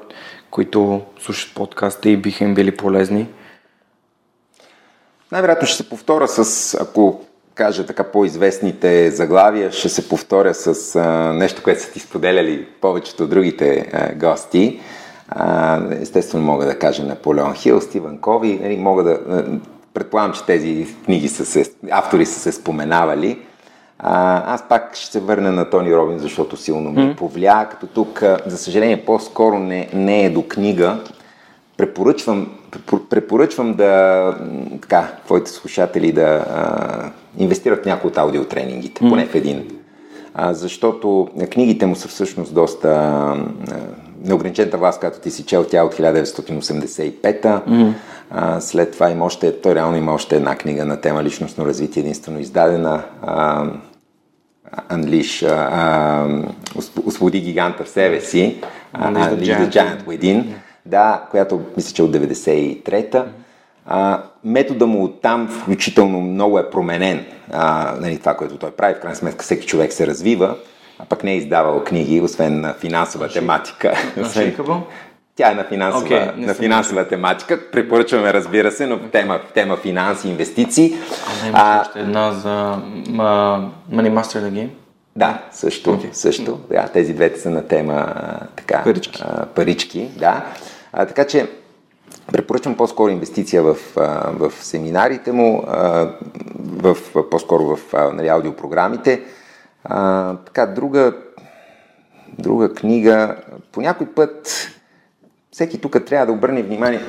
които слушат подкаста и биха им били полезни? Най-вероятно ще се повторя с, ако кажа така по-известните заглавия, ще се повторя с а, нещо, което са ти споделяли повечето от другите а, гости. А, естествено мога да кажа Наполеон Хил, Стивен Кови, нали, мога да... Предполагам, че тези книги са се, автори са се споменавали. А, аз пак ще се върна на Тони Робин, защото силно ми повлия, като тук, за съжаление, по-скоро не, не е до книга. Препоръчвам, препоръчвам да, така, твоите слушатели да а, инвестират в някои от аудиотренингите, поне в един. А, защото книгите му са всъщност доста а, неограничената власт, която ти си чел, тя е от 1985-та. Mm-hmm. А, след това има още, той реално има още една книга на тема личностно развитие, единствено издадена. А, Unleash, освободи гиганта в себе си, Unleash the, the Giant Within, да, която мисля, че е от 93-та. А, метода му оттам включително много е променен. А, нали, това, което той прави, в крайна сметка всеки човек се развива а пък не е издавал книги, освен на финансова Шик. тематика. Освен... Тя е на финансова, okay, на финансова тематика. Препоръчваме, разбира се, но тема, тема финанси инвестиции. А, а още една за uh, Money Master the Game. Да, също. Okay. също. Да, тези двете са на тема така, парички. А, парички да. А, така че препоръчвам по-скоро инвестиция в, в семинарите му, в, по-скоро в нали, аудиопрограмите. А, така, друга, друга книга, по някой път всеки тук трябва да обърне внимание.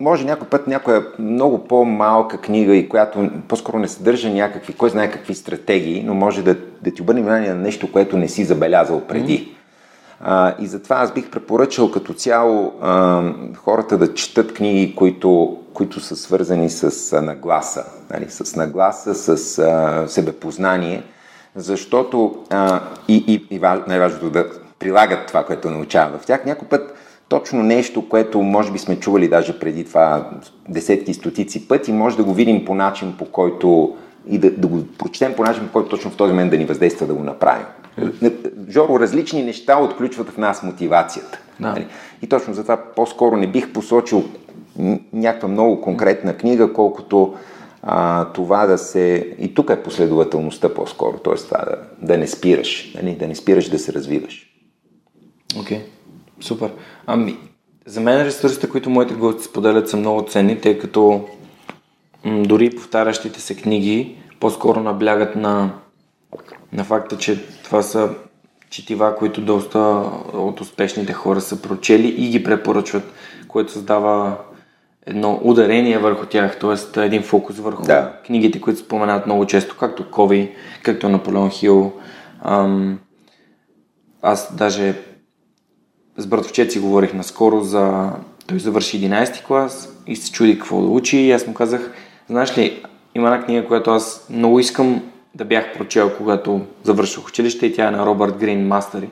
Може някой път някоя много по-малка книга и която по-скоро не съдържа някакви, кой знае какви стратегии, но може да, да ти обърне внимание на нещо, което не си забелязал преди. Mm-hmm. А, и затова аз бих препоръчал като цяло а, хората да четат книги, които, които са свързани с а, нагласа, нали, с нагласа, с а, себепознание защото а, и, и, и най-важното да прилагат това, което научават в тях. Някой път точно нещо, което може би сме чували даже преди това десетки, стотици пъти, може да го видим по начин, по който и да, да го прочетем по начин, по който точно в този момент да ни въздейства да го направим. Жоро, различни неща отключват в нас мотивацията. Да. Нали? И точно затова по-скоро не бих посочил някаква много конкретна книга, колкото а, това да се... И тук е последователността по-скоро, т.е. това да, да не спираш, нали? да не спираш да се развиваш. Окей, okay. супер. Ами, за мен ресурсите, които моите гости споделят са много ценни, тъй като м- дори повтарящите се книги по-скоро наблягат на, на факта, че това са четива, които доста от успешните хора са прочели и ги препоръчват, което създава едно ударение върху тях, т.е. един фокус върху да. книгите, които споменават много често, както Кови, както Наполеон Хил. Ам, аз даже с братовчет си говорих наскоро за... Той завърши 11 клас и се чуди какво да учи и аз му казах, знаеш ли, има една книга, която аз много искам да бях прочел, когато завърших училище и тя е на Робърт Грин Мастери.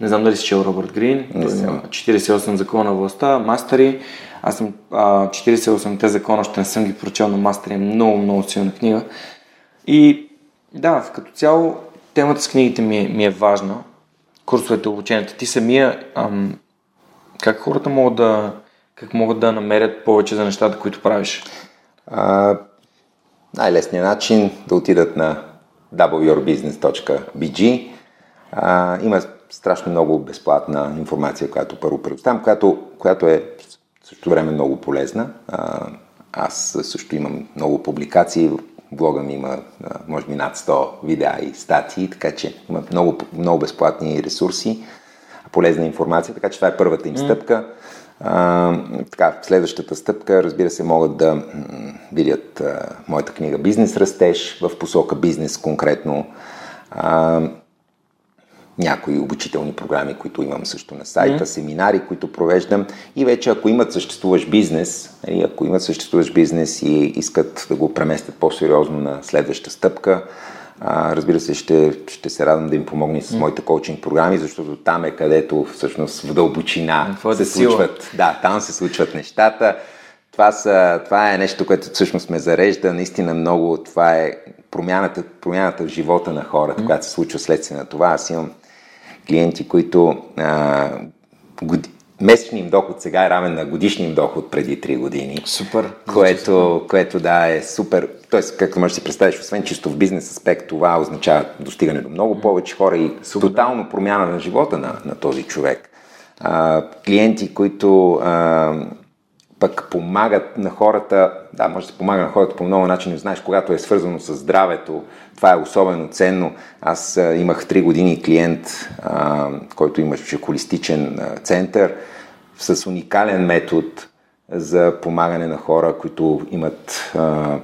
Не знам дали си чел Робърт Грин. Не Той има 48 закона на властта, Мастери. Аз съм а, 48-те закона, още не съм ги прочел, но Мастери е много, много силна книга. И да, като цяло темата с книгите ми е, ми е важна. Курсовете, обучението. Ти самия, ам, как хората могат да, как могат да намерят повече за нещата, които правиш? А, най-лесният начин да отидат на wyourbusiness.bg. А, има страшно много безплатна информация, която първо предоставям, която, която е в същото време много полезна. А, аз също имам много публикации. В блога ми има, може би, над 100 видеа и статии, така че има много, много безплатни ресурси, полезна информация, така че това е първата им стъпка. А, така, следващата стъпка, разбира се, могат да видят а, моята книга Бизнес растеж в посока бизнес конкретно. А, някои обучителни програми, които имам също на сайта, mm. семинари, които провеждам и вече ако имат съществуващ бизнес, нали, ако имат съществуващ бизнес и искат да го преместят по-сериозно на следваща стъпка, а, разбира се, ще, ще се радвам да им помогна с моите коучинг програми, защото там е където всъщност в дълбочина се случват. Да, там се случват нещата. Това, са, това е нещо, което всъщност ме зарежда наистина много. Това е промяната, промяната в живота на хората, mm. която се случва следствие на това. Аз имам клиенти, които а, годи, месечният им доход сега е равен на годишния им доход преди 3 години. Супер. Което, което да е супер. Тоест, както можеш да си представиш, освен чисто в бизнес аспект, това означава достигане до много повече хора и супер. тотално промяна на живота на, на този човек. А, клиенти, които а, пък помагат на хората, да, може да се помага на хората по много начини, знаеш, когато е свързано с здравето, това е особено ценно. Аз а, имах 3 години клиент, а, който имаше холистичен а, център с уникален метод за помагане на хора, които имат, а,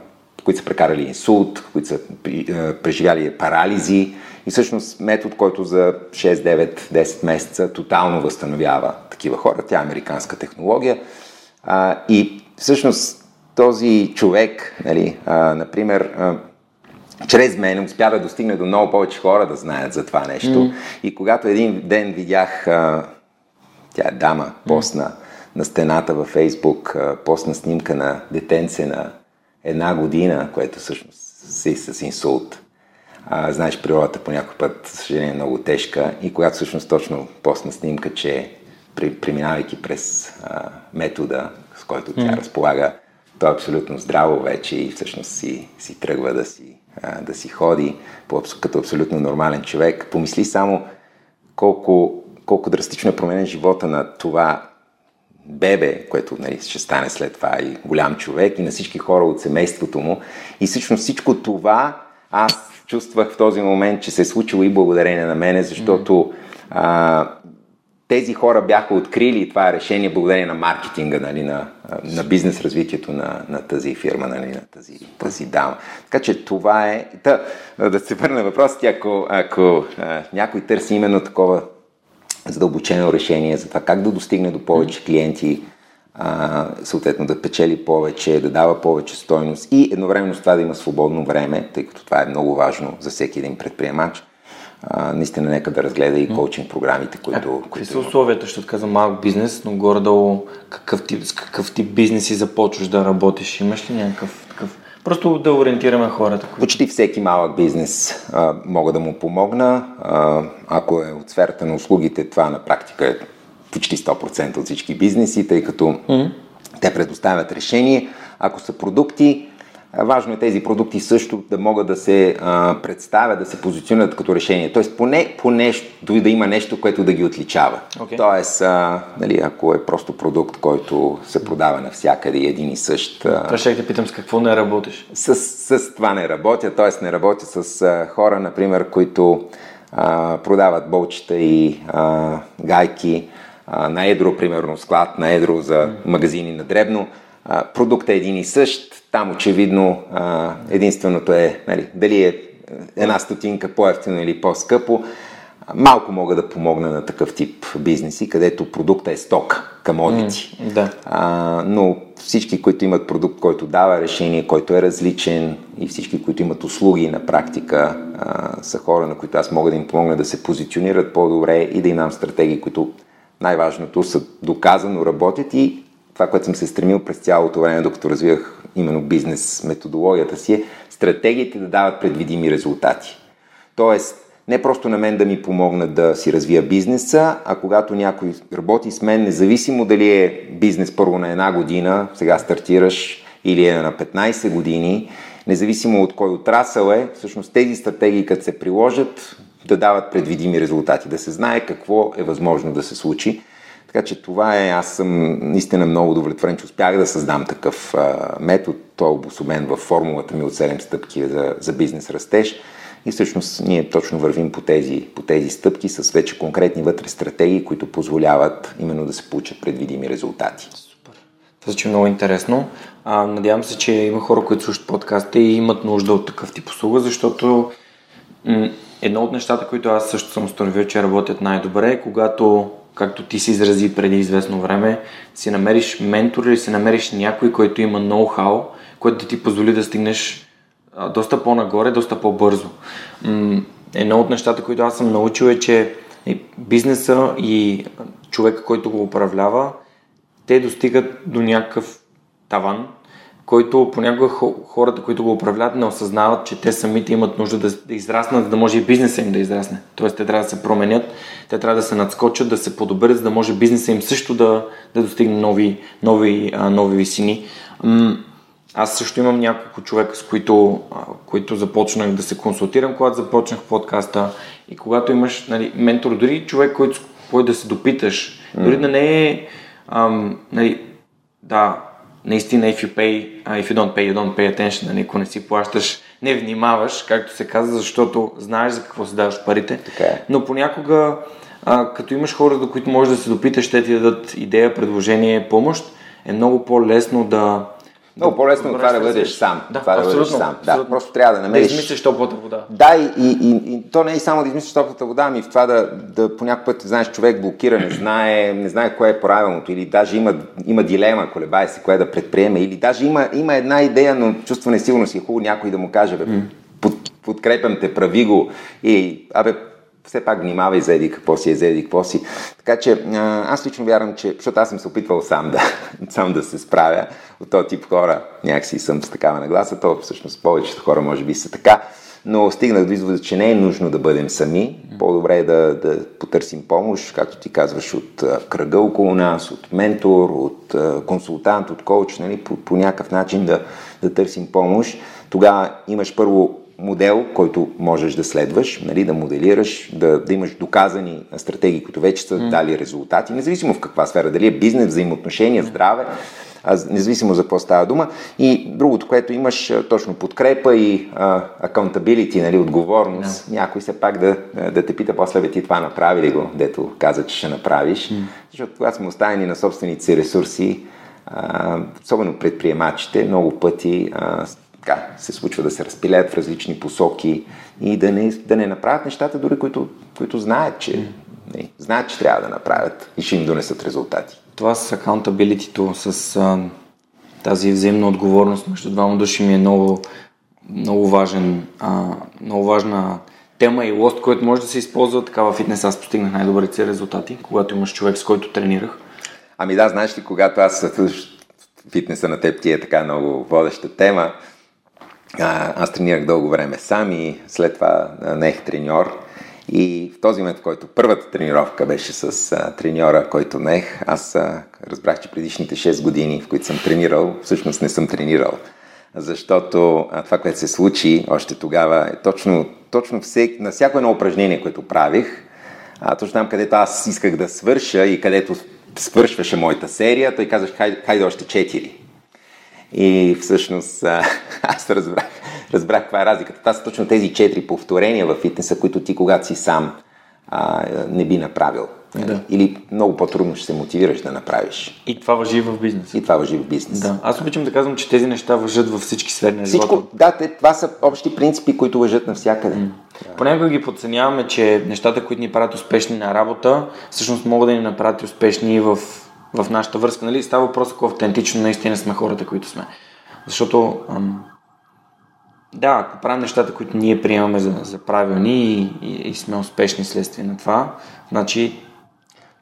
които са прекарали инсулт, които са а, преживяли парализи и всъщност метод, който за 6, 9, 10 месеца тотално възстановява такива хора. Тя е американска технология. А, и всъщност този човек, нали, а, например, а, чрез мен успя да достигне до много повече хора да знаят за това нещо. Mm. И когато един ден видях, а, тя е дама, постна mm. на стената във Фейсбук, а, постна снимка на детенце на една година, което всъщност си с инсулт. А, знаеш, природата по някой път, съжаление, е много тежка. И когато всъщност точно постна снимка, че преминавайки през а, метода, с който тя mm. разполага, то е абсолютно здраво вече и всъщност си, си тръгва да си, а, да си ходи по, като абсолютно нормален човек. Помисли само колко, колко драстично е променен живота на това бебе, което нали, ще стане след това и голям човек и на всички хора от семейството му. И всъщност всичко това аз чувствах в този момент, че се е случило и благодарение на мене, защото а, тези хора бяха открили това е решение благодарение на маркетинга, нали, на, на бизнес развитието на, на тази фирма, нали, на тази, тази дама. Така че това е... Та, да се върна въпросът, ако, ако а, някой търси именно такова задълбочено решение за това как да достигне до повече клиенти, а, съответно да печели повече, да дава повече стойност и едновременно с това да има свободно време, тъй като това е много важно за всеки един предприемач. А, наистина нека да разгледа и коучинг програмите, които... А, какви са условията, ще отказа малък бизнес, но горе-долу какъв тип, с какъв тип бизнес и започваш да работиш? Имаш ли някакъв такъв Просто да ориентираме хората. Които... Почти всеки малък бизнес а, мога да му помогна. А, ако е от сферата на услугите, това на практика е почти 100% от всички бизнеси, тъй като mm-hmm. те предоставят решение. Ако са продукти, Важно е тези продукти също да могат да се а, представят, да се позиционират като решение. Тоест, поне, по нещо, дори да има нещо, което да ги отличава. Okay. Тоест, а, нали, ако е просто продукт, който се продава навсякъде и един и същ. Това ще те питам с какво не работиш. С, с това не работя, т.е. не работя с а, хора, например, които а, продават болчета и а, гайки а, на едро, примерно склад на едро за магазини на дребно. А, продуктът е един и същ, там очевидно а, единственото е нали, дали е една стотинка по-ефтино или по-скъпо. Малко мога да помогна на такъв тип бизнеси, където продукта е сток, камодити. Mm, да. а, но всички, които имат продукт, който дава решение, който е различен и всички, които имат услуги на практика, а, са хора, на които аз мога да им помогна да се позиционират по-добре и да имам стратегии, които най-важното са доказано работят и това, което съм се стремил през цялото време, докато развивах именно бизнес методологията си, е стратегиите да дават предвидими резултати. Тоест, не просто на мен да ми помогна да си развия бизнеса, а когато някой работи с мен, независимо дали е бизнес първо на една година, сега стартираш, или е на 15 години, независимо от кой отрасъл е, всъщност тези стратегии, като се приложат, да дават предвидими резултати, да се знае какво е възможно да се случи. Така че това е, аз съм наистина много удовлетворен, че успях да създам такъв а, метод. Той е обособен в формулата ми от 7 стъпки за, за бизнес растеж. И всъщност ние точно вървим по тези, по тези стъпки с вече конкретни вътре стратегии, които позволяват именно да се получат предвидими резултати. Супер. Това звучи много интересно. А, надявам се, че има хора, които слушат подкаста и имат нужда от такъв тип услуга, защото м- едно от нещата, които аз също съм установил, че работят най-добре е когато както ти се изрази преди известно време, си намериш ментор или си намериш някой, който има ноу-хау, който да ти позволи да стигнеш доста по-нагоре, доста по-бързо. Едно от нещата, които аз съм научил е, че бизнеса и човека, който го управлява, те достигат до някакъв таван, който понякога хората, които го управляват, не осъзнават, че те самите имат нужда да, да израснат, за да може и бизнеса им да израсне. Тоест, те трябва да се променят, те трябва да се надскочат, да се подобрят, за да може бизнеса им също да, да достигне нови, нови, а, нови висини. Аз също имам няколко човека, с които, а, които започнах да се консултирам, когато започнах подкаста. И когато имаш нали, ментор, дори човек, който, който да се допиташ, дори да не е ам, нали, да, наистина if you pay, if you don't pay, you don't pay attention, нали, ако не си плащаш, не внимаваш, както се казва, защото знаеш за какво се даваш парите. Така е. Но понякога, а, като имаш хора, до които можеш да се допиташ, те ти дадат идея, предложение, помощ, е много по-лесно да, много по-лесно от това да бъдеш сам. Да, това абсолютно, да бъдеш сам. Абсолютно. Да, просто трябва да намериш. Да измислиш топлата вода. Да, и, и, и, и, то не е само да измислиш топлата вода, ами в това да, да по някакъв път, знаеш, човек блокира, не знае, не знае кое е правилното, или даже има, има дилема, колебае се, кое да предприеме, или даже има, има една идея, но чувства несигурност и е хубаво някой да му каже, бе, под, подкрепям те, прави го и, абе, все пак внимавай за еди какво си, е за еди какво си. Така че аз лично вярвам, че, защото аз съм се опитвал сам да, сам да се справя от този тип хора, някакси съм с такава нагласа, то всъщност повечето хора може би са така, но стигнах до извода, че не е нужно да бъдем сами, по-добре е да, да потърсим помощ, както ти казваш, от кръга около нас, от ментор, от консултант, от коуч, нали, по, по някакъв начин да, да търсим помощ. Тогава имаш първо модел, който можеш да следваш, нали, да моделираш, да, да имаш доказани стратегии, които вече са mm. дали резултати, независимо в каква сфера, дали е бизнес, взаимоотношения, здраве, а, независимо за какво става дума. И другото, което имаш точно подкрепа и а, accountability, нали, отговорност, yeah. някой се пак да, да те пита после, бе ти това направи ли го, дето каза, че ще направиш. Mm. Защото когато сме оставени на собствените си ресурси, а, особено предприемачите, много пъти а, така, се случва да се разпилеят в различни посоки и да не, да не направят нещата, дори които, които знаят, че, не, знаят, че трябва да направят и ще им донесат резултати. това с accountability с а, тази взаимна отговорност между двама души ми е много, много, важен, а, много важна тема и лост, който може да се използва така във фитнес. Аз постигнах най-добрите си резултати, когато имаш човек, с който тренирах. Ами да, знаеш ли, когато аз фитнеса на теб ти е така много водеща тема, а, аз тренирах дълго време сам и след това нех треньор. И в този момент, в който първата тренировка беше с а, треньора, който нех, аз а, разбрах, че предишните 6 години, в които съм тренирал, всъщност не съм тренирал. Защото а, това, което се случи още тогава е точно, точно всек, на всяко едно упражнение, което правих, а, точно там, където аз исках да свърша и където свършваше моята серия, той казах, хайде, хайде още 4. И всъщност аз разбрах, разбрах каква е разликата. Това са точно тези четири повторения в фитнеса, които ти когато си сам а, не би направил. Да. Или много по-трудно ще се мотивираш да направиш. И това въжи в бизнес. И това въжи в бизнес. Да. Аз обичам да казвам, че тези неща въжат във всички сфери на Всичко, живота. Да, те, това са общи принципи, които въжат навсякъде. Mm. Да. Понякога ги подценяваме, че нещата, които ни правят успешни на работа, всъщност могат да ни направят успешни и в, в нашата връзка. Нали? Става въпрос, ако автентично наистина сме хората, които сме. Защото ам, да, ако правим нещата, които ние приемаме за, за правилни и, и, и сме успешни следствие на това, значи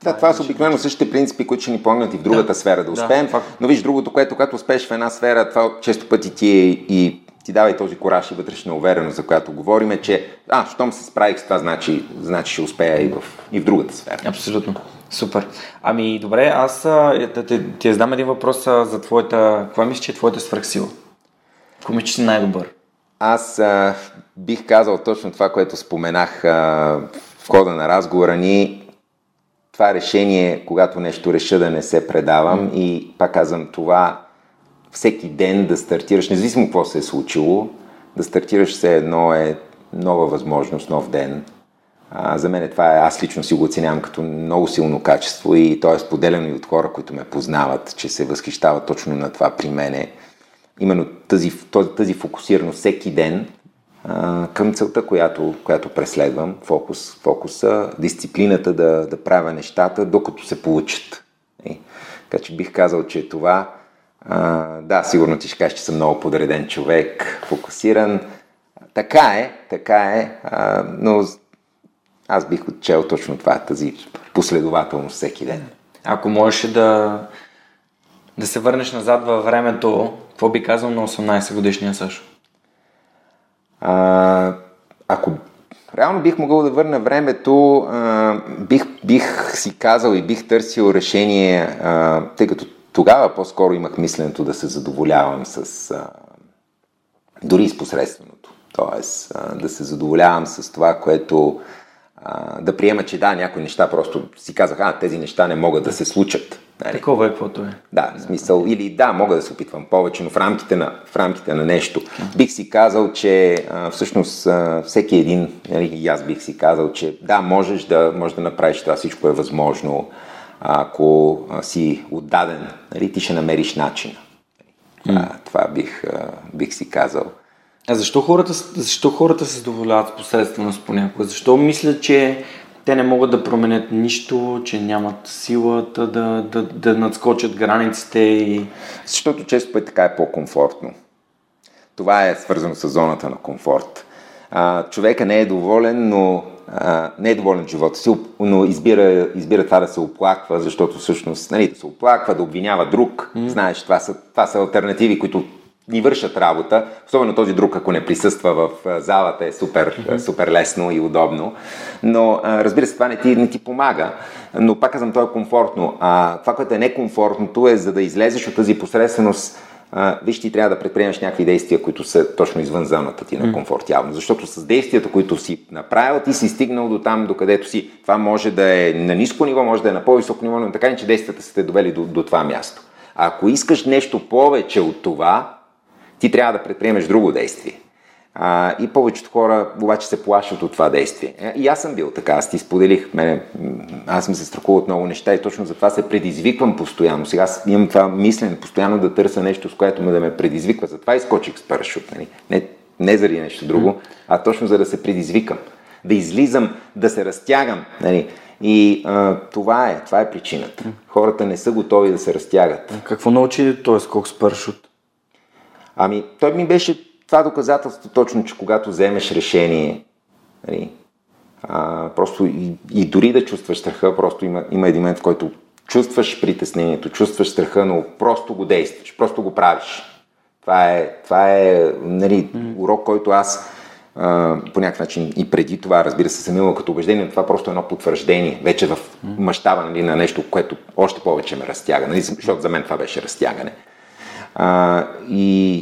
да, това са обикновено същите принципи, които ще ни помогнат и в другата да, сфера да успеем. Да, но виж, другото, което когато успееш в една сфера, това често пъти ти е и ти дава и този кораж и вътрешна увереност, за която говорим, е, че а, щом се справих с това, значи, значи ще успея и в, и в другата сфера. Абсолютно. Супер. Ами, добре, аз ти, ти, ти задам един въпрос за твоята... Каква мислиш, че е твоята свръхсила? Че си най-добър? Аз а, бих казал точно това, което споменах а, в хода на разговора ни. Това решение, когато нещо реша да не се предавам и пак казвам това, всеки ден да стартираш, независимо какво се е случило, да стартираш все едно е нова възможност, нов ден. А, за мен това е, аз лично си го оценявам като много силно качество и то е споделено и от хора, които ме познават, че се възхищават точно на това при мене именно тази, тази фокусираност всеки ден а, към целта, която, която преследвам, фокус, фокуса, дисциплината да, да правя нещата, докато се получат. И, така че бих казал, че това, а, да, сигурно ти ще кажеш, че съм много подреден човек, фокусиран. Така е, така е, а, но аз бих отчел точно това, тази последователност всеки ден. Ако можеш да, да се върнеш назад във времето, какво би казал на 18 годишния Сашо? А, ако реално бих могъл да върна времето, а, бих, бих си казал и бих търсил решение, а, тъй като тогава по-скоро имах мисленето да се задоволявам с а, дори с посредственото. Тоест, а, да се задоволявам с това, което а, да приема, че да, някои неща просто си казах, а, тези неща не могат да се случат. Нали? Такова е, каквото е. Да, в смисъл, или да, мога да се опитвам повече, но в рамките на, в рамките на нещо. Бих си казал, че а, всъщност а, всеки един, нали, и аз бих си казал, че да, можеш да, можеш да направиш това, всичко е възможно. Ако а, си отдаден, нали, ти ще намериш начин. Това, това бих, бих си казал. А защо хората, защо хората се задоволяват с посредственост понякога? Защо мислят, че те не могат да променят нищо, че нямат силата да, да, да надскочат границите и... Защото често пъти така е по-комфортно. Това е свързано с зоната на комфорт. А, човека не е доволен, но а, не е доволен от живота си, но избира, избира това да се оплаква, защото всъщност нали, да се оплаква, да обвинява друг. Mm. Знаеш, това са, това са альтернативи, които ни вършат работа. Особено този друг, ако не присъства в залата, е супер, mm-hmm. супер лесно и удобно. Но разбира се, това не ти, не ти помага. Но пак казвам, то е комфортно. А това, което е некомфортното е, за да излезеш от тази посредственост, а, виж, ти трябва да предприемеш някакви действия, които са точно извън зоната ти на комфорт явно. Защото с действията, които си направил, ти си стигнал до там, до където си. Това може да е на ниско ниво, може да е на по-високо ниво, но така не, че действията са те довели до, до това място. А ако искаш нещо повече от това, ти трябва да предприемеш друго действие. А, и повечето хора обаче се плашат от това действие. Е, и аз съм бил така, аз ти споделих, мене, аз съм се страхувал от много неща и точно за това се предизвиквам постоянно. Сега имам това мислене, постоянно да търся нещо, с което ме да ме предизвиква. Затова изкочих с парашют. Нали? Не, не заради нещо друго, а точно за да се предизвикам. Да излизам, да се разтягам. Нали? И а, това е, това е причината. Хората не са готови да се разтягат. Какво научи той скок с парашут? Ами, той ми беше това доказателство точно, че когато вземеш решение, нали, а, просто и, и дори да чувстваш страха, просто има, има един момент, в който чувстваш притеснението, чувстваш страха, но просто го действаш, просто го правиш. Това е, това е нали, урок, който аз а, по някакъв начин и преди това, разбира се, съм имал като убеждение, но това просто е едно потвърждение, вече в мащаба нали, на нещо, което още повече ме разтяга, нали, защото за мен това беше разтягане. А, и,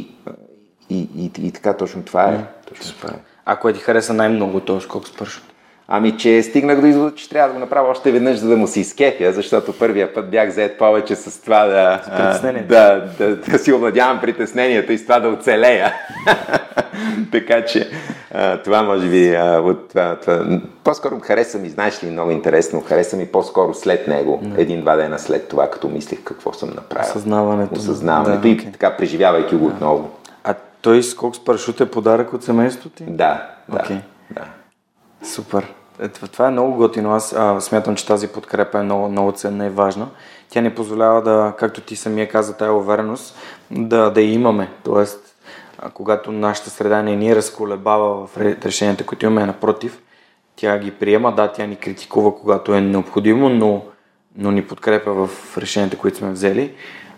и, и, и така точно това е. Точно това е. А кое ти хареса най-много този скок с парашут? Ами, че стигнах до извода, че трябва да го направя още веднъж, за да му се изкепя, защото първия път бях заед повече с това да, с да, да, да, да си овладявам притеснението и с това да оцелея. така че а, това може би а, от това, това. По-скоро хареса ми, знаеш ли, много интересно, хареса ми по-скоро след него, no. един-два дена след това, като мислих какво съм направил. Осъзнаването. Осъзнаването да, и okay. така преживявайки го отново. А той скок с парашут е подарък от семейството ти? Да, да. Okay. да. Супер. Е, това е много готино. Аз а, смятам, че тази подкрепа е много, много ценна и важна. Тя ни позволява да, както ти самия каза, тая увереност, да, да я имаме. Тоест, а, когато нашата среда не ни разколебава в решенията, които имаме, напротив, тя ги приема, да, тя ни критикува, когато е необходимо, но, но ни подкрепя в решенията, които сме взели.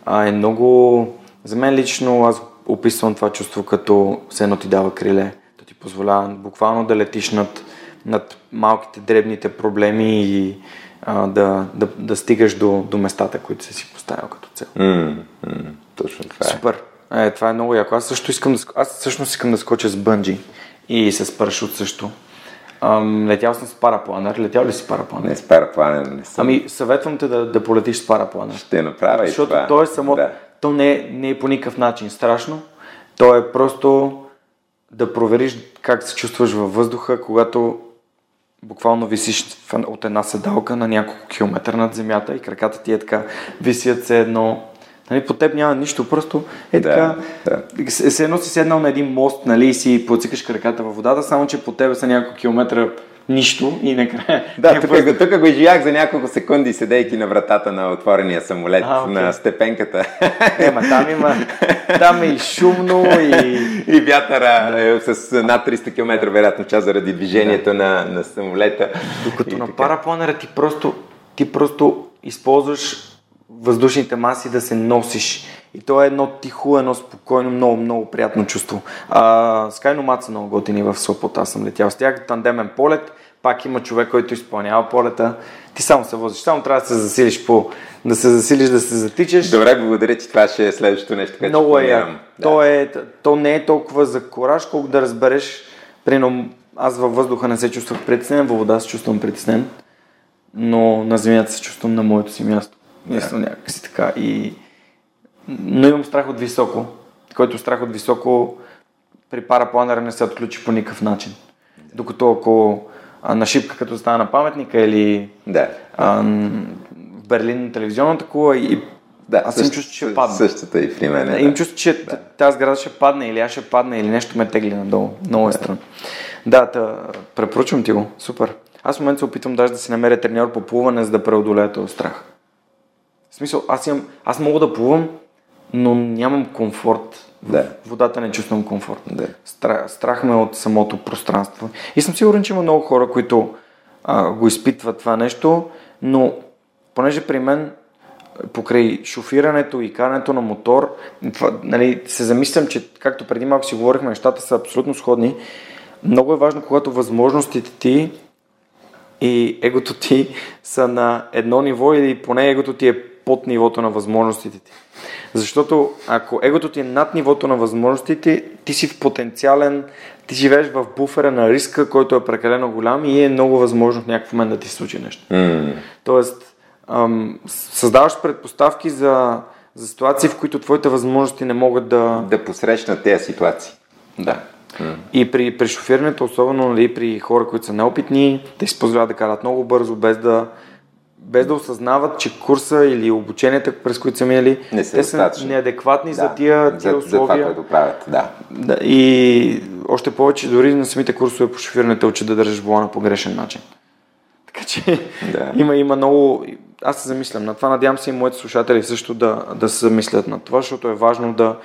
А, е много... За мен лично аз описвам това чувство като все едно ти дава криле. Да ти позволява буквално да летиш над, над малките, дребните проблеми и а, да, да, да стигаш до, до местата, които си си поставил като цел. Mm, mm, точно това е. Супер. Е, това е много яко. Аз също искам да, аз всъщност искам да скоча с бънджи и с парашут също. Ам, летял съм с парапланер. Летял ли си парапланер? Не, с парапланер не съм. Ами, съветвам те да, да полетиш с парапланер. Ще направя Защото и това. то е само... Да. То не е, не е по никакъв начин страшно. То е просто да провериш как се чувстваш във въздуха, когато буквално висиш от една седалка на няколко километра над земята и краката ти е така, висят се едно Нали, по теб няма нищо, просто е Да, така. да. Се едно си седнал на един мост, нали, и си подцикаш краката във водата, само че по тебе са няколко километра нищо и накрая. Да, тук, просто- тук го изживях за няколко секунди, седейки на вратата на отворения самолет, А, на степенката. Ема там има, там е и шумно и... и вятъра е с над 300 км вероятно час заради движението на, на самолета. Докато И на така. парапланера ти просто, ти просто използваш въздушните маси да се носиш. И то е едно тихо, едно спокойно, много, много приятно чувство. А, Skynomad са много готини в Сопот, аз съм летял с тях. Тандемен полет, пак има човек, който изпълнява полета. Ти само се возиш, само трябва да се засилиш по... да се засилиш, да се затичаш. Добре, благодаря ти. Това ще е следващото нещо, което Много ще е. То, е, то не е толкова за кораж, колко да разбереш. Примерно, аз във въздуха не се чувствах притеснен, във вода се чувствам притеснен, но на земята се чувствам на моето си място. Ясно някакси така. И... Но имам страх от високо, който страх от високо при парапланера не се отключи по никакъв начин. Докато ако а, на шипка като стана на паметника или а, м, в Берлин на телевизионната кула и Да, аз им същ- чувствам, че ще падна. Същата и при мен. Да. Им чувствам, че да. тази сграда ще падне или аз ще падна или нещо ме тегли надолу. Много е странно. Да, та, препоръчвам ти го. Супер. Аз в момента се опитвам даже да си намеря треньор по плуване, за да преодолея този страх. В смисъл, аз, имам, аз мога да плувам, но нямам комфорт. В Да. водата не чувствам комфорт. Да. Страх, страх ме е от самото пространство. И съм сигурен, че има много хора, които а, го изпитват това нещо, но понеже при мен покрай шофирането и карането на мотор, това, нали, се замислям, че както преди малко си говорихме, нещата са абсолютно сходни. Много е важно, когато възможностите ти и егото ти са на едно ниво или поне егото ти е под нивото на възможностите ти. Защото ако егото ти е над нивото на възможностите, ти си в потенциален, ти живееш в буфера на риска, който е прекалено голям и е много възможно в някакъв момент да ти случи нещо. М, Тоест, ам, създаваш предпоставки за, за ситуации, в които твоите възможности не могат да... Да посрещнат тези ситуации. Да. И при, при шофирането, особено нали, при хора, които са неопитни, те си позволяват да карат много бързо, без да, без да осъзнават, че курса или обученията, през които са минали, Не са те са неадекватни за Да, тия, тия за, за това, условия. което правят. Да. Да, и още повече, дори на самите курсове по шофирането учат да държиш волана по грешен начин. Така че да. има, има много... Аз се замислям на това, надявам се и моите слушатели също да, да се замислят на това, защото е важно да...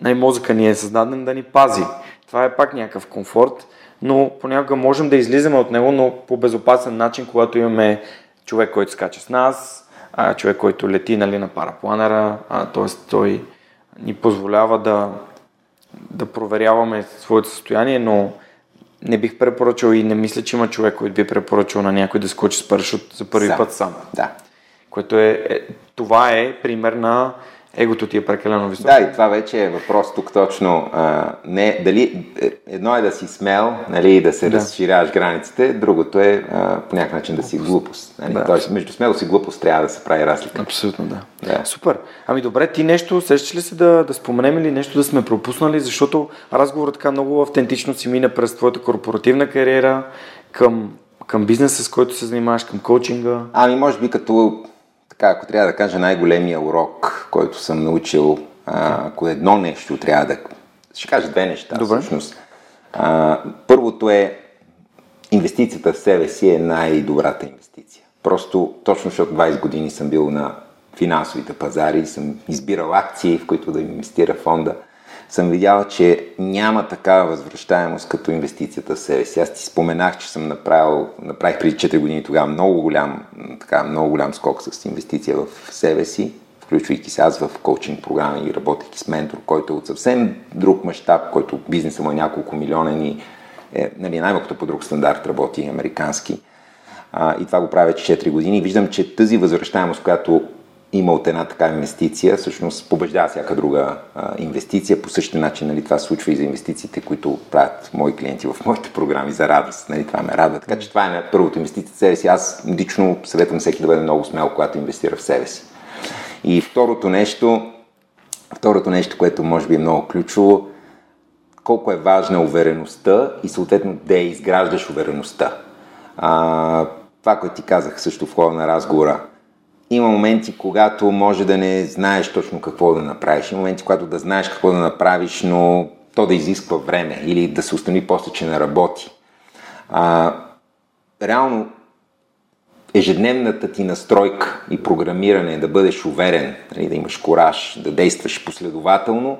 Най-мозъка ни е създаден да ни пази. Това е пак някакъв комфорт, но понякога можем да излизаме от него, но по безопасен начин, когато имаме човек, който скача с нас, а, човек, който лети нали, на парапланера, т.е. той ни позволява да, да проверяваме своето състояние, но не бих препоръчал и не мисля, че има човек, който би препоръчал на някой да скочи с парашут за първи сам. път сам. Да. Което е, е, това е пример на егото ти е прекалено високо. Да, и това вече е въпрос тук точно. А, не, дали, е, едно е да си смел, нали, да се да. разширяваш границите, другото е а, по някакъв начин да си глупост. Нали? Да. Тоест, между смелост и глупост трябва да се прави разлика. Абсолютно, да. да. Супер. Ами добре, ти нещо, сещаш ли се да, да споменем или нещо да сме пропуснали, защото разговорът така много автентично си мина през твоята корпоративна кариера към, към бизнеса, с който се занимаваш, към коучинга? Ами, може би като така, ако трябва да кажа най-големия урок, който съм научил, а, ако едно нещо трябва да... Ще кажа две неща, Добре. всъщност. А, първото е инвестицията в себе си е най-добрата инвестиция. Просто, точно защото 20 години съм бил на финансовите пазари, съм избирал акции, в които да инвестира фонда – съм видял, че няма такава възвръщаемост като инвестицията в себе си. Аз ти споменах, че съм направил, направих преди 4 години тогава много голям, така, много голям скок с инвестиция в себе си, включвайки се аз в коучинг програми и работейки с ментор, който е от съвсем друг мащаб, който бизнесът му е няколко милиона и е, нали, най-малкото по друг стандарт работи, американски. А, и това го правя 4 години. Виждам, че тази възвръщаемост, която има от една така инвестиция, всъщност побеждава всяка друга а, инвестиция. По същия начин нали, това случва и за инвестициите, които правят мои клиенти в моите програми за радост. Нали, това ме радва. Така че това е първото инвестиция в себе си. Аз лично съветвам всеки да бъде много смел, когато инвестира в себе си. И второто нещо, второто нещо, което може би е много ключово, колко е важна увереността и съответно да изграждаш увереността. А, това, което ти казах също в хода на разговора, има моменти, когато може да не знаеш точно какво да направиш. Има моменти, когато да знаеш какво да направиш, но то да изисква време или да се установи после, че не работи. А, реално, ежедневната ти настройка и програмиране да бъдеш уверен, нали, да имаш кораж, да действаш последователно,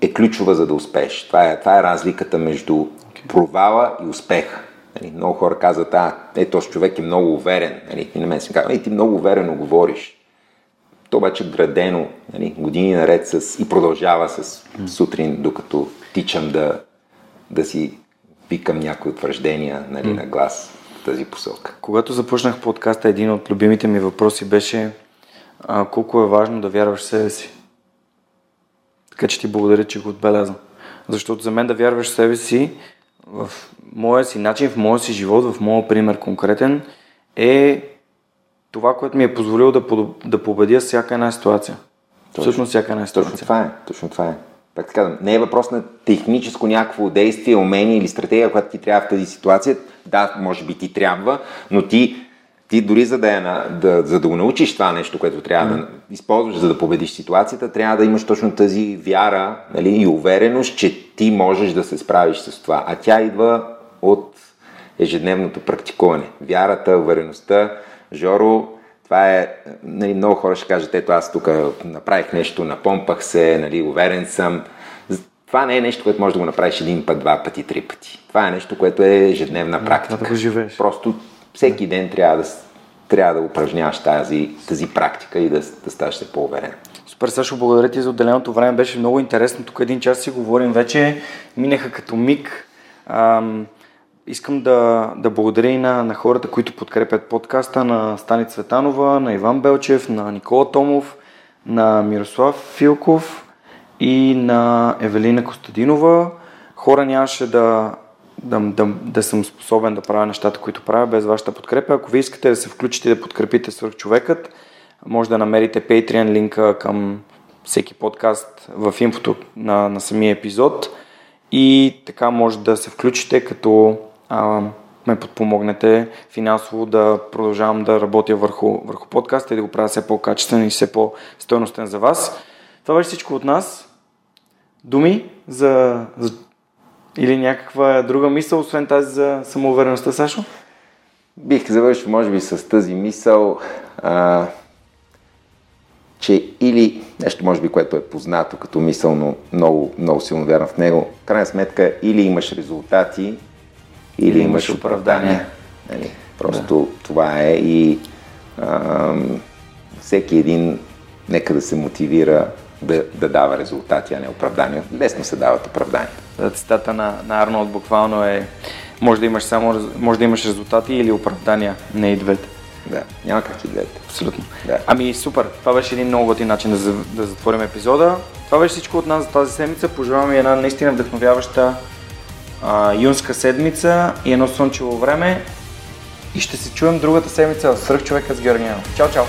е ключова за да успееш. Това е, това е разликата между провала и успеха. Нали, много хора казват, а, е, този човек е много уверен. Нали, и на мен се казва, ти много уверено говориш. То обаче градено нали, години наред с, и продължава с сутрин, докато тичам да, да си викам някои утвърждения нали, на глас в тази посока. Когато започнах подкаста, един от любимите ми въпроси беше а, колко е важно да вярваш в себе си. Така че ти благодаря, че го отбеляза. Защото за мен да вярваш в себе си в моя си начин, в моя си живот, в моя пример конкретен, е това, което ми е позволило да, да победя всяка една ситуация. Точно, Всъщност всяка една ситуация. Точно това е. Точно това е. Пак така, не е въпрос на техническо някакво действие, умение или стратегия, която ти трябва в тази ситуация. Да, може би ти трябва, но ти ти дори за да, е на, да, за да го научиш това нещо, което трябва mm. да използваш, за да победиш ситуацията, трябва да имаш точно тази вяра нали, и увереност, че ти можеш да се справиш с това. А тя идва от ежедневното практикуване. Вярата, увереността. Жоро, това е, нали, много хора ще кажат, ето аз тук направих нещо, напомпах се, нали, уверен съм. Това не е нещо, което можеш да го направиш един път, два пъти, три пъти. Това е нещо, което е ежедневна практика. Да, да го живееш. Просто всеки ден трябва да, трябва да упражняваш тази, тази практика и да, да ставаш се по-уверен. Супер, Сашо, благодаря ти за отделеното време. Беше много интересно. Тук един час си говорим вече. Минаха като миг. Ам, искам да, да благодаря и на, на хората, които подкрепят подкаста, на Стани Цветанова, на Иван Белчев, на Никола Томов, на Мирослав Филков и на Евелина Костадинова. Хора нямаше да да, да, да съм способен да правя нещата, които правя без вашата подкрепа. Ако ви искате да се включите и да подкрепите свърхчовекът, може да намерите Patreon линка към всеки подкаст в инфото на, на самия епизод и така може да се включите, като а, ме подпомогнете финансово да продължавам да работя върху, върху подкаста и да го правя все по-качествен и все по-стойностен за вас. Това беше всичко от нас. Думи за, за или някаква друга мисъл, освен тази за самоувереността, Сашо? Бих завършил, може би, с тази мисъл, а, че или нещо, може би, което е познато като мисъл, но много, много силно вярвам в него, крайна сметка, или имаш резултати, или, имаш оправдания. Нали? Просто да. това е и а, всеки един нека да се мотивира да, да дава резултати, а не оправдания. Лесно се дават оправдания. Цитата на, на Арнолд буквално е може да имаш само може да имаш резултати или оправдания, не и двете. Да, няма как и двете. Абсолютно. Да. Ами супер, това беше един много готин начин да, да затворим епизода. Това беше всичко от нас за тази седмица. Пожелавам ви една наистина вдъхновяваща а, юнска седмица и едно слънчево време. И ще се чуем другата седмица в Свърх човека с Георгиянов. Чао, чао!